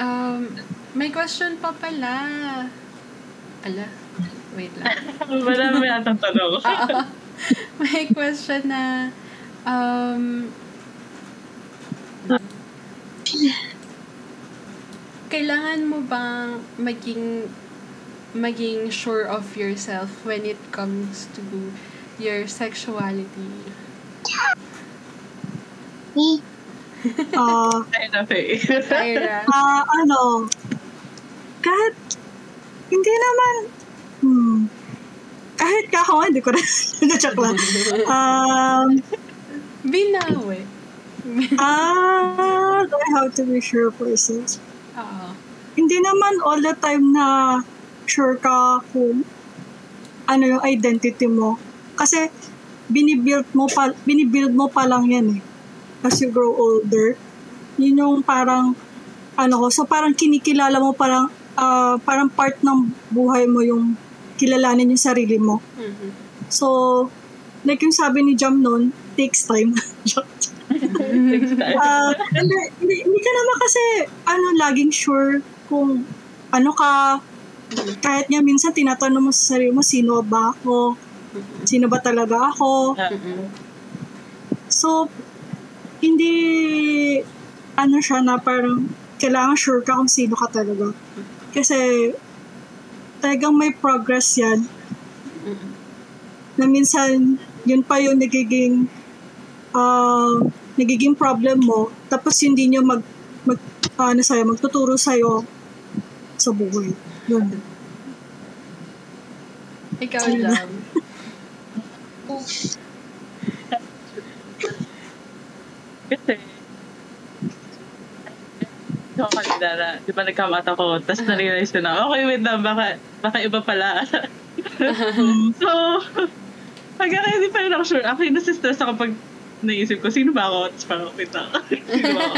Um, may question pa pala. Ala, wait lang. [laughs] Marami atang tanong. [laughs] May question na, um, kailangan mo bang maging maging sure of yourself when it comes to your sexuality? [laughs] Ay, na eh. Tyra? [laughs] ah, ano, kahit, hindi naman, hmm, kahit ka ako, hindi ko rin, [laughs] joke lang. Um, Binawi. ah, do I have to be sure of myself? Oo. Hindi naman all the time na sure ka kung ano yung identity mo. Kasi, binibuild mo pa, binibuild mo pa lang yan eh. As you grow older. Yun yung parang, ano ko, so parang kinikilala mo parang, ah, parang part ng buhay mo yung kilalanin yung sarili mo. Mhm. So, like yung sabi ni Jam noon, [laughs] takes time. Ah, hindi, hindi, hindi ka naman kasi, ano, laging sure kung ano ka, kahit nga minsan tinatanong mo sa sarili mo, sino ba ako? Sino ba talaga ako? So, hindi, ano siya na parang, kailangan sure ka kung sino ka talaga. Kasi, talagang may progress yan. Na minsan, yun pa yung nagiging, ah, nagiging problem mo. Tapos hindi nyo mag, mag ano sa'yo, magtuturo sa'yo sa buhay. Yun. Ikaw lang. Kasi, so, kanina na, di ba nagkamat ako, tapos na-realize ko na, okay, wait lang, baka, baka iba pala. [laughs] so, hanggang hindi pa rin ako sure. Ako yung nasistress ako pag naisip ko, sino ba ako? Tapos parang, wait lang, [laughs] sino ba ako?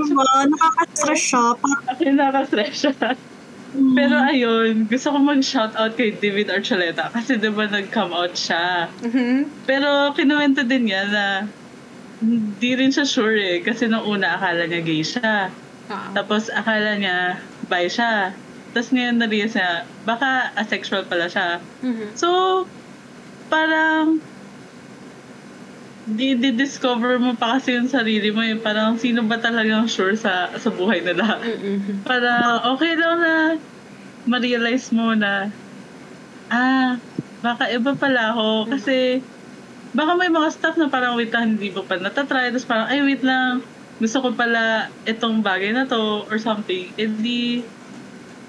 Diba? Nakaka-stress siya. Parang, Ako yung nakastress siya. Pero ayun, gusto ko mag-shoutout kay David Archuleta kasi diba nag-come out siya. Mhm. Pero kinuwento din niya na hindi rin siya sure eh. Kasi nung una akala niya gay siya. Oo. Tapos akala niya bi siya. Tapos ngayon na-realize niya, baka asexual pala siya. Mhm. So, parang di, di-discover mo pa kasi yung sarili mo eh. Parang sino ba talagang sure sa sa buhay nila. Mhm. Parang okay lang na ma-realize mo na ah, baka iba pala ako. Kasi baka may mga stuff na parang wait lang, hindi mo pa natatry. Tapos parang, ay wait lang, gusto ko pala itong bagay na to or something. Hindi,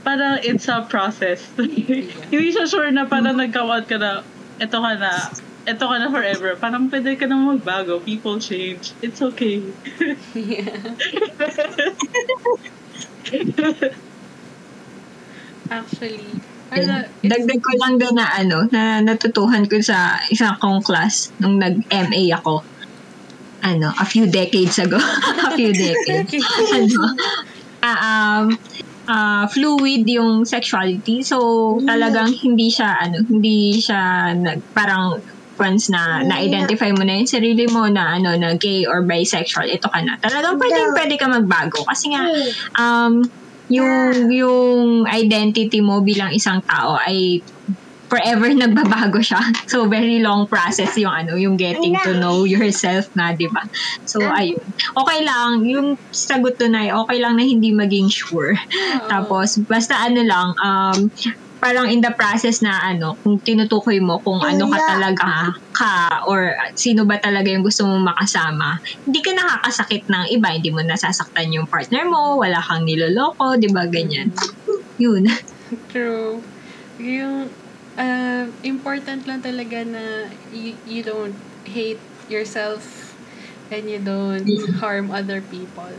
parang it's a process. [laughs] hindi siya sure na parang nag-come out ka na, eto ka na, eto ka na forever. Parang pwede ka na magbago. People change. It's okay. Yeah. [laughs] Actually, ano, Dagdag ko lang doon na ano, na natutuhan ko sa isang kong class nung nag-MA ako. Ano, a few decades ago. [laughs] a few decades. [laughs] ano, ah, um, ah, fluid yung sexuality. So, talagang hindi siya, ano, hindi siya nag, parang once na na-identify mo na yung sarili mo na ano na gay or bisexual, ito ka na. Talagang pwede, pwede ka magbago. Kasi nga, um, yung yung identity mo bilang isang tao ay forever [laughs] nagbabago siya. So, very long process yung ano, yung getting to know yourself na, di ba? So, ayun. Okay lang, yung sagot to na, okay lang na hindi maging sure. Tapos, basta ano lang, um, parang in the process na ano, kung tinutukoy mo kung ano ka talaga ka or sino ba talaga yung gusto mong makasama, hindi ka nakakasakit ng iba, hindi mo nasasaktan yung partner mo, wala kang niloloko, di ba, ganyan. Yun. [laughs] True. Yung uh, important lang talaga na you, you don't hate yourself and you don't harm other people.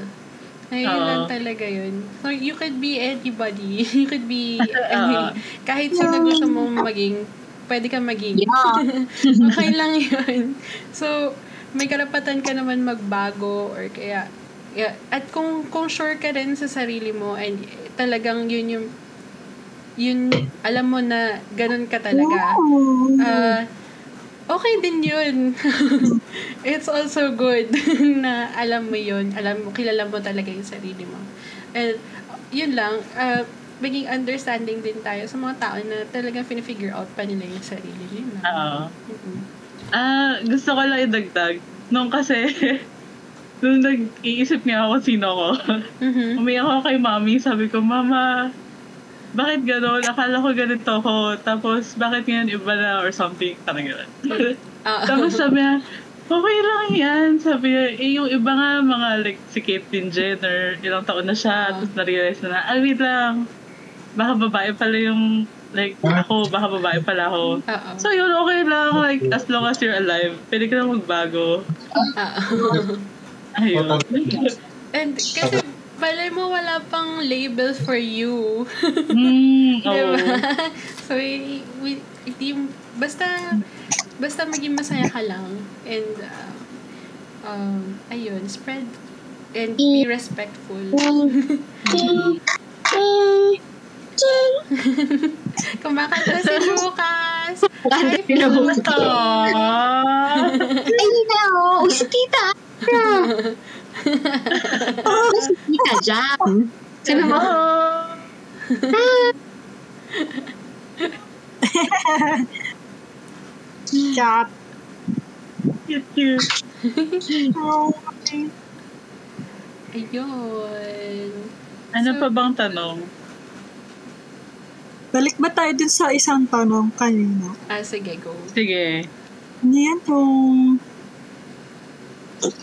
Ayun Oo. lang talaga yun. So, you could be anybody. [laughs] You could be, [laughs] any, kahit sino gusto mong maging, pwede ka maging. Yeah. [laughs] okay lang yun. So, may karapatan ka naman magbago or kaya, yeah. at kung, kung sure ka rin sa sarili mo and talagang yun yung, yun, alam mo na ganun ka talaga, ah, okay din yun. [laughs] It's also good [laughs] na alam mo yun. Alam mo, kilala mo talaga yung sarili mo. And, yun lang, ah, maging understanding din tayo sa mga tao na talagang finifigure out pa nila yung sarili nila. Oo. Ah, gusto ko lang idagdag. Nung kasi, [laughs] nung nag-iisip nga ako sino ko, Mhm. umiyak ako kay mami. Sabi ko, Mama, bakit gano'n? Akala ko ganito ko. Tapos, bakit ngayon iba na or something? Parang gano'n. [laughs] Ah, Tapos sabi niya, okay lang yan. Sabi niya, eh, yung iba nga, mga like, si Caitlyn Jenner, ilang taon na siya. Ah. Tapos na-realize na na, ah, wait lang. Baka babae pala yung, like, ako, baka babae pala ako. Oo. So yun, okay lang. Like, as long as you're alive, pwede ka na magbago. Oo. [laughs] Ayun. And kasi, balay mo wala pang label for you. [laughs] mm, Diba? oo. [laughs] so, we, we, hindi, basta, basta maging masaya ka lang. And, uh, um, ayun, spread and be respectful. [laughs] Kumakanta si Lucas! Kanta Hi, si Lucas. Ay, na, oh. Si tita. Oh, si tita Jam. Sabi mo. Oh, Ayun. Ano So- pa bang tanong? Balik ba tayo dun sa isang tanong kanina? Ah, sige, go. Sige. Ano yan kung...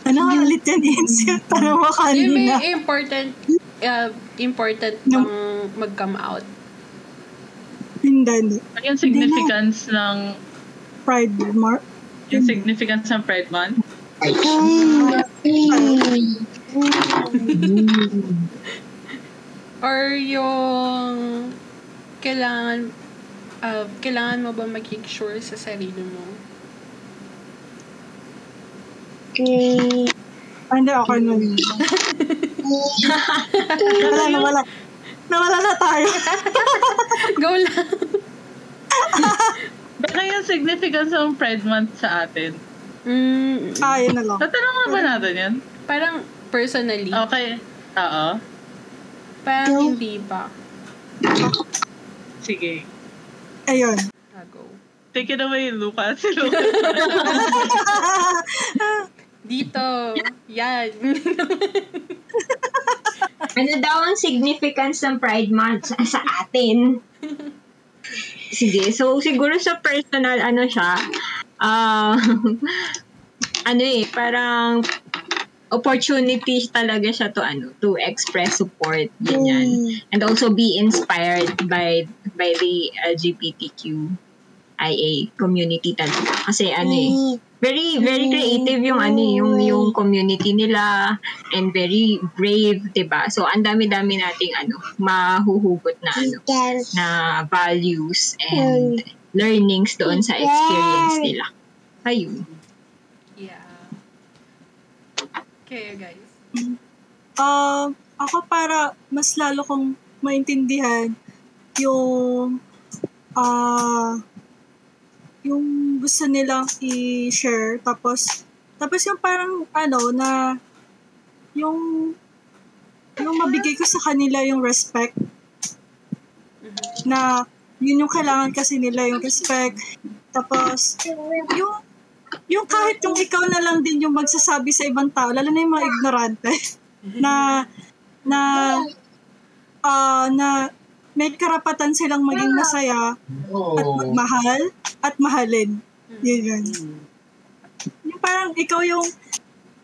Ano ulit yan, tanong mo Yung kanina. may important, uh, important No. bang mag-come out? Hindi, hindi. Ano yung significance ng Pride Mark. yung significance ng Pride Month? [laughs] Or yung kailangan uh, kailangan mo ba maging sure sa sarili mo? Ah, Hindi, okay na yun. wala na, wala. Nawala na tayo. [laughs] Go lang. [laughs] Baka yung significance ng Pride Month sa atin. Mm, ah, yun na lang. Tatanong ba natin yan? parang personally, Okay. Oo. parang hindi pa. Sige. Ayun. Ah, go. Take it away, Lucas. [laughs] Si Lucas. Dito. Yan. [laughs] Ano daw ang significance ng Pride Month sa, sa atin? Sige, so siguro sa personal, ano siya, ah, [laughs] ano eh, parang opportunity talaga siya to ano to express support ganyan and also be inspired by by the LGBTQIA community talaga. Kasi ano eh very very creative yung ano eh, yung yung community nila and very brave 'di ba? So ang dami-dami nating ano mahuhugot na ano na values and learnings doon sa experience nila. Ayun. Yeah. Okay, guys. Um, ako para mas lalo kong maintindihan yung ah yung gusto nilang i-share. Tapos tapos yung parang ano na yung yung mabigay ko sa kanila yung respect. Na yun yung kailangan kasi nila yung respect. Tapos yung yung kahit yung ikaw na lang din yung magsasabi sa ibang tao, lalo na yung mga ignorante, [laughs] na, na, ah na may karapatan silang maging masaya at magmahal at mahalin. Yun yun. Yung parang ikaw yung,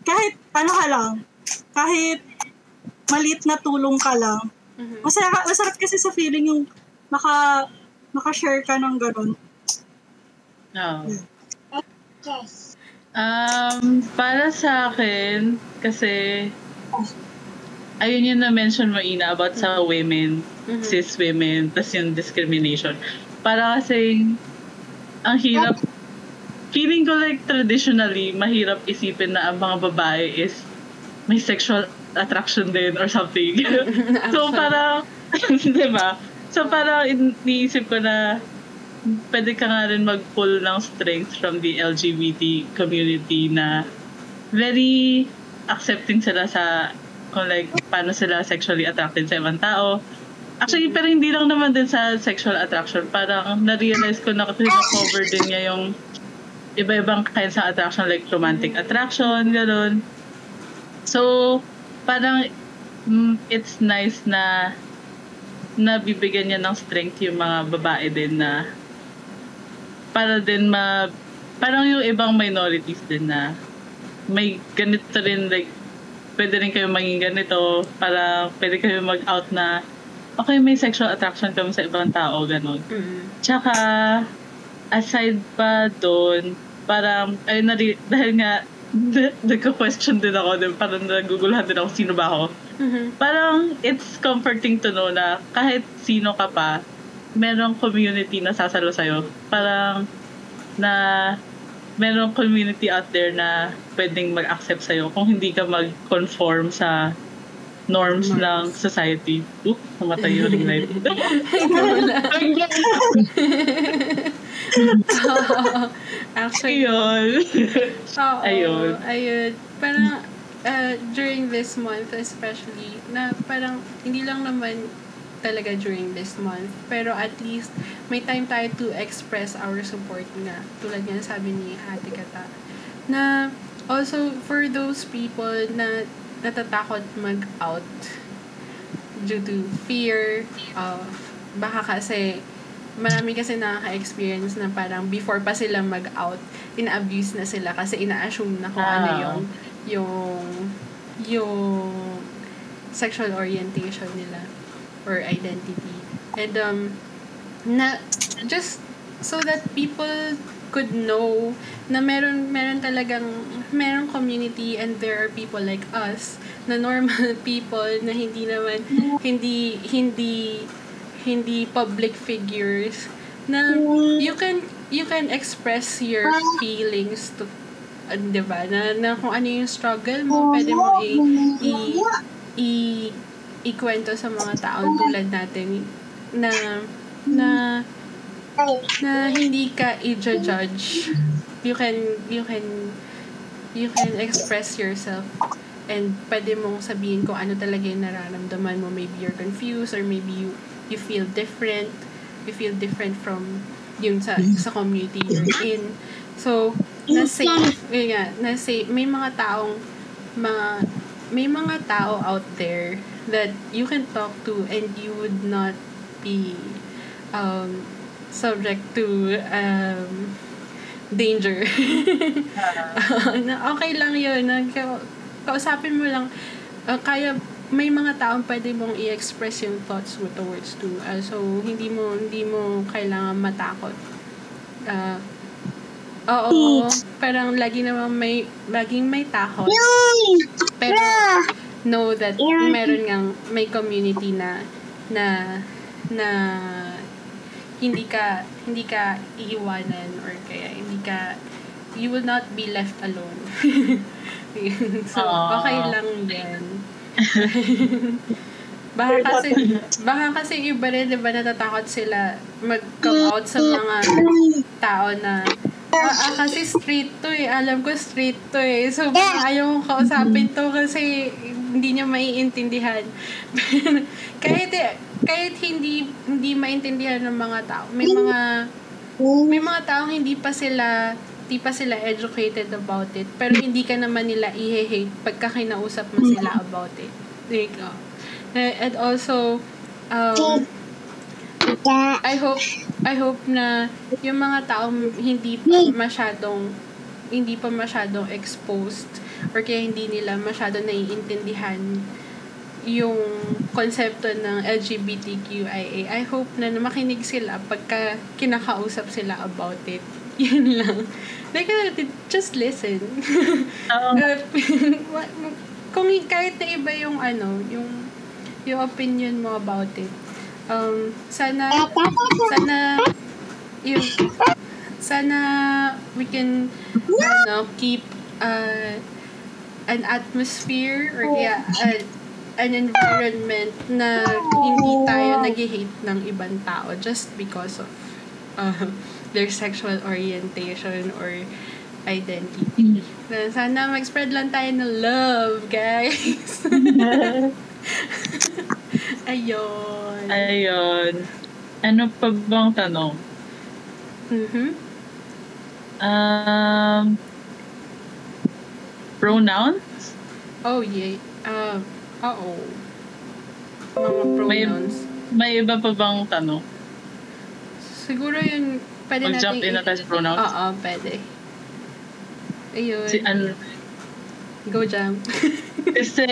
kahit ano ka lang, kahit maliit na tulong ka lang, Mhm. masaya, ka- masarap kasi sa feeling yung maka, maka-share ka ng ganun. Oo. Um, para sa akin, kasi, ayun yung na-mention mo, Ina, about sa women, Mhm. cis women, tas yung discrimination. Para kasi, ang hirap, feeling ko like traditionally, mahirap isipin na ang mga babae is may sexual attraction din or something. [laughs] so parang, [laughs] di ba? So parang iniisip ko na pwede ka nga rin mag-pull ng strength from the LGBT community na very accepting sila sa kung like paano sila sexually attracted sa ibang tao. Actually, pero hindi lang naman din sa sexual attraction. Parang na-realize ko na cover din niya yung iba-ibang kinds ng attraction like romantic attraction, gano'n. So, parang mm, it's nice na nabibigyan niya ng strength yung mga babae din na para din ma parang yung ibang minorities din na may ganito rin like pwede rin kayo maging ganito para pwede kayo mag-out na okay may sexual attraction kami sa ibang tao ganun Mhm. tsaka aside pa doon parang ay nari, [laughs] dahil nga [laughs] nagka-question din ako din parang naguguluhan din ako sino ba ako Mhm. parang it's comforting to know na kahit sino ka pa, merong community na sasalo sa'yo. Parang na merong community out there na pwedeng mag-accept sa'yo kung hindi ka mag-conform sa norms ng society. Oop, namatay yung ring light. [laughs] Actually, Ayun. Oo. Ayun. Ayun. Parang, uh, during this month especially, na parang, hindi lang naman talaga during this month, pero at least, may time tayo to express our support nga. Tulad nga sabi ni Ate Kata. Na, also, for those people na natatakot mag-out due to fear of, baka kasi, marami kasi nakaka-experience na parang before pa sila mag-out, ina-abuse na sila kasi ina-assume na kung ano Ah. yung yung yung sexual orientation nila or identity. And um na just so that people could know na meron meron talagang meron community and there are people like us na normal [laughs] people na hindi naman hindi hindi hindi public figures na you can you can express your feelings to uh, 'di ba? Na, na kung ano yung struggle mo pwede mo i, i, i ikwento sa mga taong tulad natin na na na hindi ka i-judge. You can you can you can express yourself and pwede mong sabihin kung ano talaga yung nararamdaman mo. Maybe you're confused or maybe you you feel different. You feel different from yung sa sa community you're in. So, na safe, yun nga, na safe, may mga taong mga may mga tao out there that you can talk to and you would not be um, subject to um, danger. na [laughs] [laughs] okay lang yun. Na, ka- kausapin mo lang. Uh, kaya may mga taong pwede mong i-express yung thoughts mo towards to. Uh, so, hindi mo hindi mo kailangan matakot. Uh, oo, parang lagi naman may, laging may takot. Pero, know that meron ngang may community na na na hindi ka hindi ka iiwanan or kaya hindi ka you will not be left alone. [laughs] so, Aww. okay lang yan. [laughs] baka kasi baka kasi iba rin, di ba, natatakot sila mag-come out sa mga [laughs] tao na Ah, ah, kasi street to eh. Alam ko street to eh. So, baka ayaw kong kausapin to kasi hindi niya maiintindihan. [laughs] kahit, kahit hindi hindi maintindihan ng mga tao, may mga may mga taong hindi pa sila hindi pa sila educated about it pero hindi ka naman nila i-hate pagka kinausap mo sila about it. Like, oh. And also, um, I hope I hope na yung mga taong hindi pa masyadong hindi pa masyadong exposed or kaya hindi nila masyadong naiintindihan yung konsepto ng LGBTQIA. I hope na makinig sila pagka kinakausap sila about it. [laughs] Yun lang. Like, uh, just listen. [laughs] Oo. Uh, [laughs] kung kahit na iba yung ano, yung yung opinion mo about it, um, sana, sana, yung, sana we can, ano, keep, uh, an atmosphere or kaya, uh, an environment na hindi tayo nag-hate ng ibang tao just because of uh, their sexual orientation or identity. Na Sana mag-spread lang tayo ng love, guys. [laughs] [laughs] Ayun. Ayun. Ano pa bang tanong? Mhm. Um, pronoun? Oh, yeah. Uh, oo. Mga May- pronouns. May iba pa bang tanong? Siguro yun, pwede Mag-jump natin... in na tayo sa pronouns? Oo, pwede. Ayun. Si, ano, Go jump. [laughs] kasi,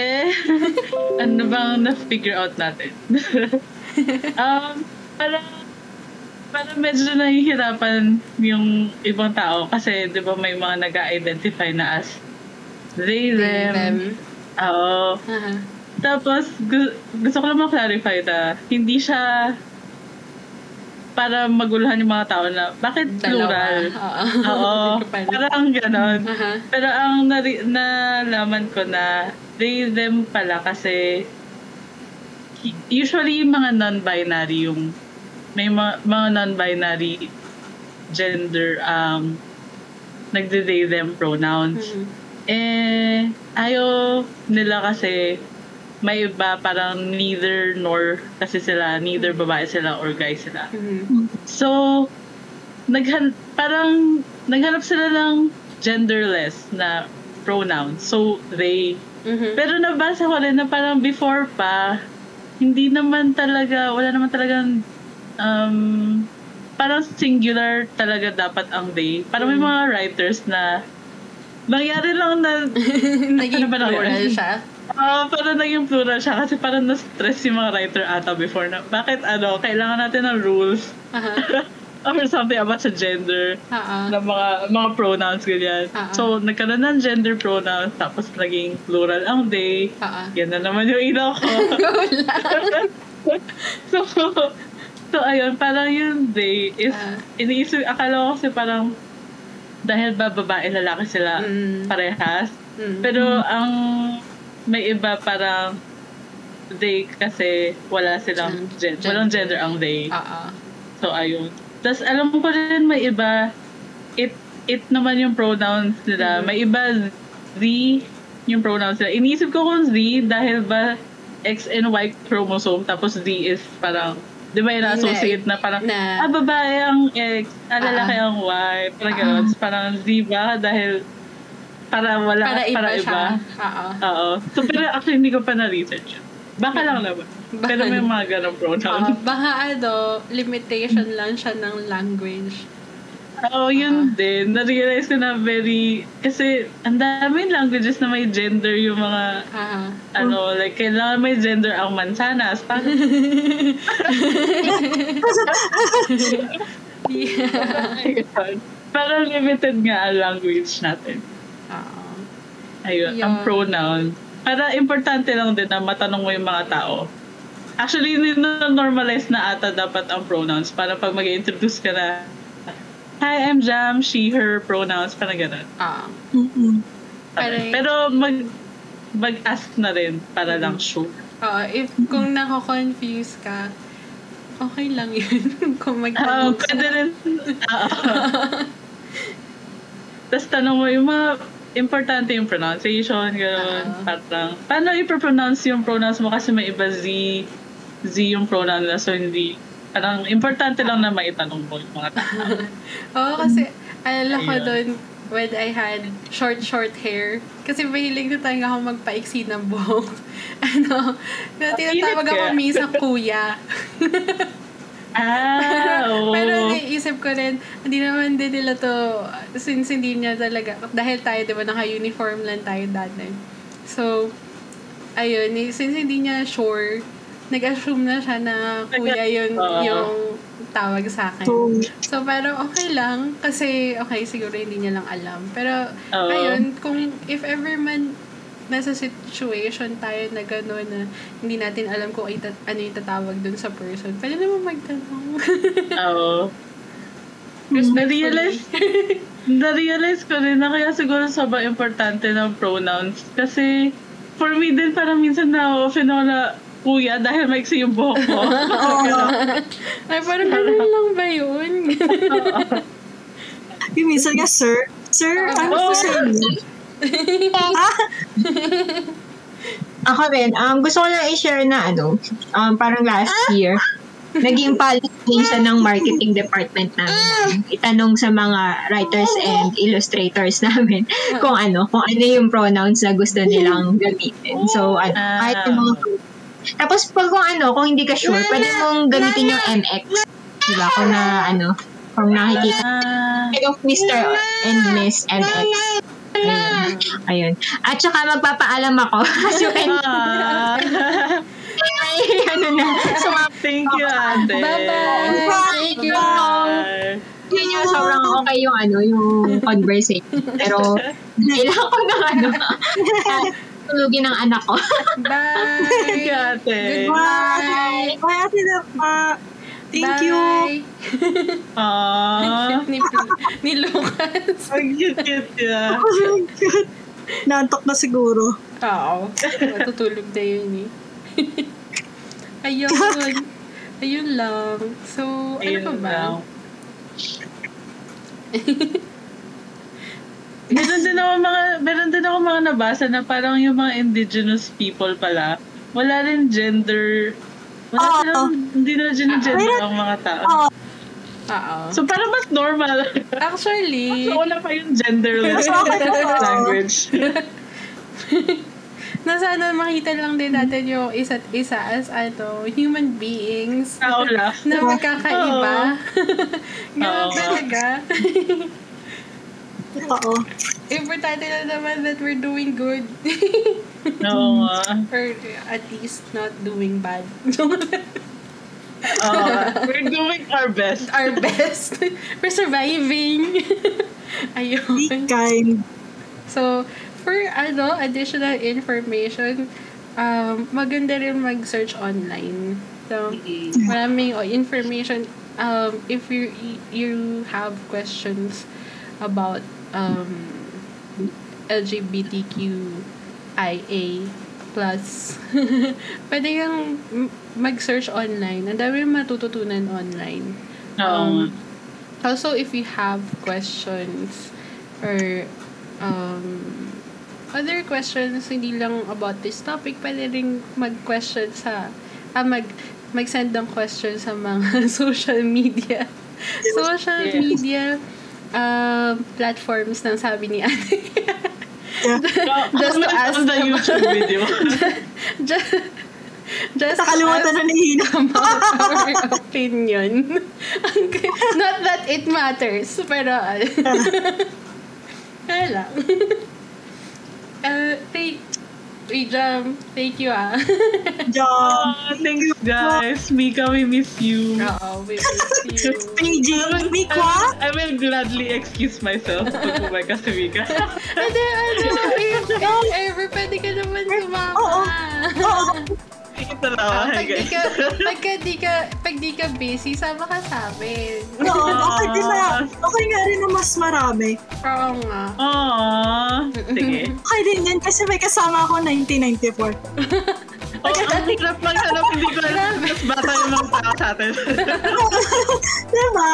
ano bang na-figure out natin? [laughs] um, parang, parang medyo nahihirapan yung ibang tao kasi, di ba, may mga nag-identify na as they, them. Them. Oo. Aha. Tapos, gu- gusto ko lang ma-clarify na hindi siya para maguluhan yung mga tao na bakit plural? Oo. [laughs] Parang ganon. Aha. Pero ang nari- nalaman ko na they, them pala kasi usually yung mga non-binary yung may mga, mga non-binary gender um nagde-they them pronouns. Mhm. Eh, ayaw nila kasi may iba parang neither nor kasi sila, neither babae sila or guy sila. Mhm. So, naghan parang naghanap sila ng genderless na pronoun. So, they. Mhm. Pero nabasa ko rin na parang before pa, hindi naman talaga, wala naman talagang um, parang singular talaga dapat ang they. Parang may Mm. mga writers na nangyari lang na Naging [laughs] Ano ba plural siya. Ah, parang naging plural siya kasi parang na-stress yung mga writer ata before na bakit ano, kailangan natin ng rules Aha. [laughs] or something about sa gender Oo. ng mga mga pronouns ganyan. Ah, ah. So, nagkaroon ng gender pronouns tapos naging plural ang they. Oo. Yan na naman yung ilaw ko. [laughs] So, so, ayun, parang yung they is, Ah. iniisip, akala ko kasi parang dahil ba babae, lalaki sila Mm. parehas. Mm. Pero ang may iba parang they kasi wala silang Mm, gen- gender. walang gender ang they. Oo. So, ayun. Tapos, alam ko rin may iba, it, it naman yung pronouns nila. Mhm. May iba, Z, yung pronouns nila. Iniisip ko kung Z dahil ba X and Y chromosome, tapos Z is parang, di ba yung associate na parang, Na- ah, babae ang X, ah, lalaki Ah. ang Y, parang Ah. gano'n. Parang Z ba dahil para wala, Para iba para siya. Oo. Oo. So, pero actually, hindi ko pa na-research yun. Baka lang naman. Baka Pero may mga ganong pronoun. Oo, baka ano, limitation lang siya ng language. Oo, yun din. Na-realize ko na very... Kasi, ang daming languages na may gender yung mga... Ah. Ano, like, kailangan may gender ang mansanas. Parang, yeah. [laughs] parang limited nga ang language natin. Oo. Ayun, Yeah. ang pronoun. Para importante lang din na matanong mo yung mga tao. Actually, normalize na ata dapat ang pronouns para pag mag introduce ka na, Hi, I'm Jam, she, her, pronouns, parang ganun. Ah. Parang- Pero mag, mag-ask na rin para lang sure. Oo, if kung nako-confuse ka, okay lang [laughs] yun. kung Oo, magtanong pwede rin. Oo. Tapos tanong mo yung mga importante yung pronunciation, gano'n. Oo. Parang, paano i-pronounce yung pronouns mo kasi may iba Z, Z yung pronoun na, so hindi, parang importante lang na maitanong mo yung mga tao. [laughs] Oo, kasi alala ko doon when I had short, short hair. Kasi mahilig na talaga ako magpaiksi ng buhok. [laughs] ano, na tinatawag ako minsan [laughs] kuya. ah, oo. Pero naisip ko rin, hindi naman din nila to, since hindi niya talaga, dahil tayo, di ba, naka-uniform lang tayo dati. So, ayun, since hindi niya sure, nag-assume na siya na kuya yun Oo. yung tawag sa akin. So, So, parang okay lang. Kasi, okay, siguro hindi niya lang alam. Pero, Oo. ayun, kung if ever man nasa situation tayo na gano'n na hindi natin alam kung ita- ano yung tatawag dun sa person, pwede naman magtanong. [laughs] Oo. Na-realize, [laughs] na-realize ko rin na kaya siguro sobrang importante ng pronouns. Kasi, for me din, parang minsan na-offend ako na, kuya, dahil maiksi yung buhok ko. [laughs] Ay, parang ganun lang ba yun? yung minsan nga, sir, sir, ano po sa inyo? ah, Ako rin, um, gusto ko lang i-share na ano, um, parang last year, naging policy siya ng marketing department namin. Itanong sa mga writers and illustrators namin kung ano, kung ano yung pronouns na gusto nilang gamitin. So, ano, Ah. kahit yung mga tapos pag kung ano, kung hindi ka sure, pwede mong gamitin yung MX. Diba? Kung na, ano, kung nakikita of Mr. and Miss MX. Ayun. Ayun. At saka magpapaalam ako. [laughs] Kasi when, ah. [laughs] ay, ano na, sumama [laughs] Thank you, ate. Bye-bye! Thank you! Bye. yun yung sobrang okay yung ano, yung conversation. Pero, kailangan ko ng ano, tulugin ng anak ko. You, Bye! ate. Goodbye! Bye, Ate Lapa. Thank you. Bye! Aww. [laughs] ni, ni Lucas. Ang cute-cute niya. Nantok na siguro. Oo. Matutulog na yun eh. [laughs] Ayun. [laughs] Ayun lang. So, ano Ayun pa ba? lang. Meron din ako mga, meron din ako mga nabasa na parang yung mga indigenous people pala, wala rin gender, wala Oo. silang, hindi na gender Meron- ang mga tao. Oo. Oo. So parang mas normal. Actually, so wala pa yung genderless Mas [laughs] language. [laughs] na sana makita lang din natin yung isa't isa as ano, human beings Tao lang. [laughs] na magkakaiba. Ganun talaga. Oo. Importante lang naman that we're doing good. [laughs] Oo nga. Or at least not doing bad. Oo nga. We're doing our best. Our best. [laughs] we're surviving. [laughs] Be Ayun. kind. So, for ano, additional information, um, maganda rin mag-search online. So, maraming oh, information. Um, if you you have questions about um, LGBTQIA Plus. [laughs] Pwede kang mag-search online. Ang dami matututunan online. Um, Also, if you have questions or um, other questions, hindi lang about this topic, pwede rin mag-question sa, ah, mag, mag-send ng questions sa mga [laughs] social media. social Yes. media um, platforms ng sabi ni Ate. Just to ask the YouTube video. [laughs] just, just Nakalimutan na ni Hina. about our opinion. Not that it matters, pero [laughs] kaya lang. [laughs] Uh, thank, wait, Jam, thank you ah. Diyan. oh, thanks guys. Mika, we miss you. Oo, we miss you. [laughs] PG, Mikwa? I will gladly excuse myself [laughs] pag bumay ka si Mika. [laughs] Hindi, ano, if, if ever, pwede ka naman sumama. Oo. Oo. Ito na Ah, ako. pag [laughs] di ka, pagka di ka, pag di ka busy, sama ka sa amin. Oo, okay din na. Okay nga rin na mas marami. Oo nga. Aww. Sige. [laughs] Okay din yan kasi may kasama ako 1994. Oh, ang hirap maghanap. Hindi ko alam. Mas bata yung mga tao sa atin. [laughs] diba?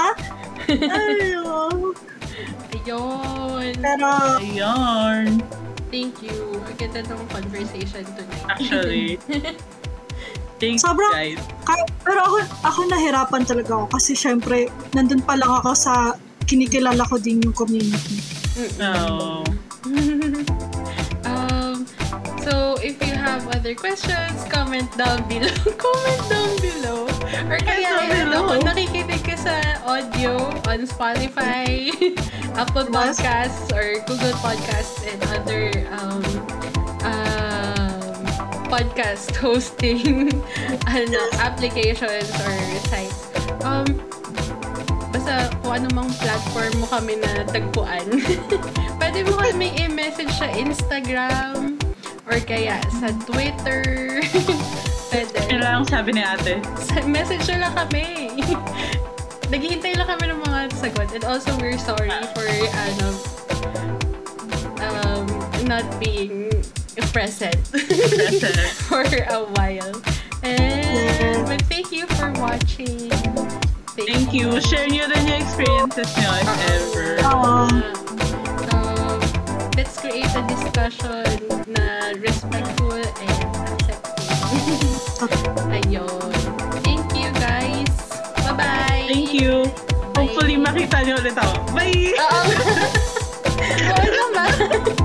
Ayun. Ayun. Pero, Ayun. Thank you. Ang ganda ng conversation tonight. Actually. Thanks, Sobrang- guys. kaya, pero ako, ako nahirapan talaga ako kasi syempre, nandun pa lang ako sa kinikilala ko din yung community. Oh. [laughs] um, so, if you have other questions, comment down below. [laughs] comment down below. Or kaya, ano, kung nakikinig ka sa audio on Spotify, [laughs] Apple. Podcasts, or Google Podcasts, and other um, podcast [laughs] hosting [laughs] ano, applications or sites. Um, basta kung anumang platform mo kami na tagpuan. [laughs] Pwede mo kami i-message sa Instagram or kaya sa Twitter. Pwede. Yun lang ang sabi ni ate. Sa- message nyo lang kami. Naghihintay lang kami ng mga sagot. And also, we're sorry for, ano, um, not being present Present. [laughs] for a while. And, but thank you for watching. Thank you. Share nyo rin yung experiences nyo if ever. Um, Um, let's create a discussion na respectful and accepting. Ayun. Thank you, guys. Bye-bye. Thank you. Hopefully makita nyo ulit ako. Bye! Oo. [laughs] Oo naman.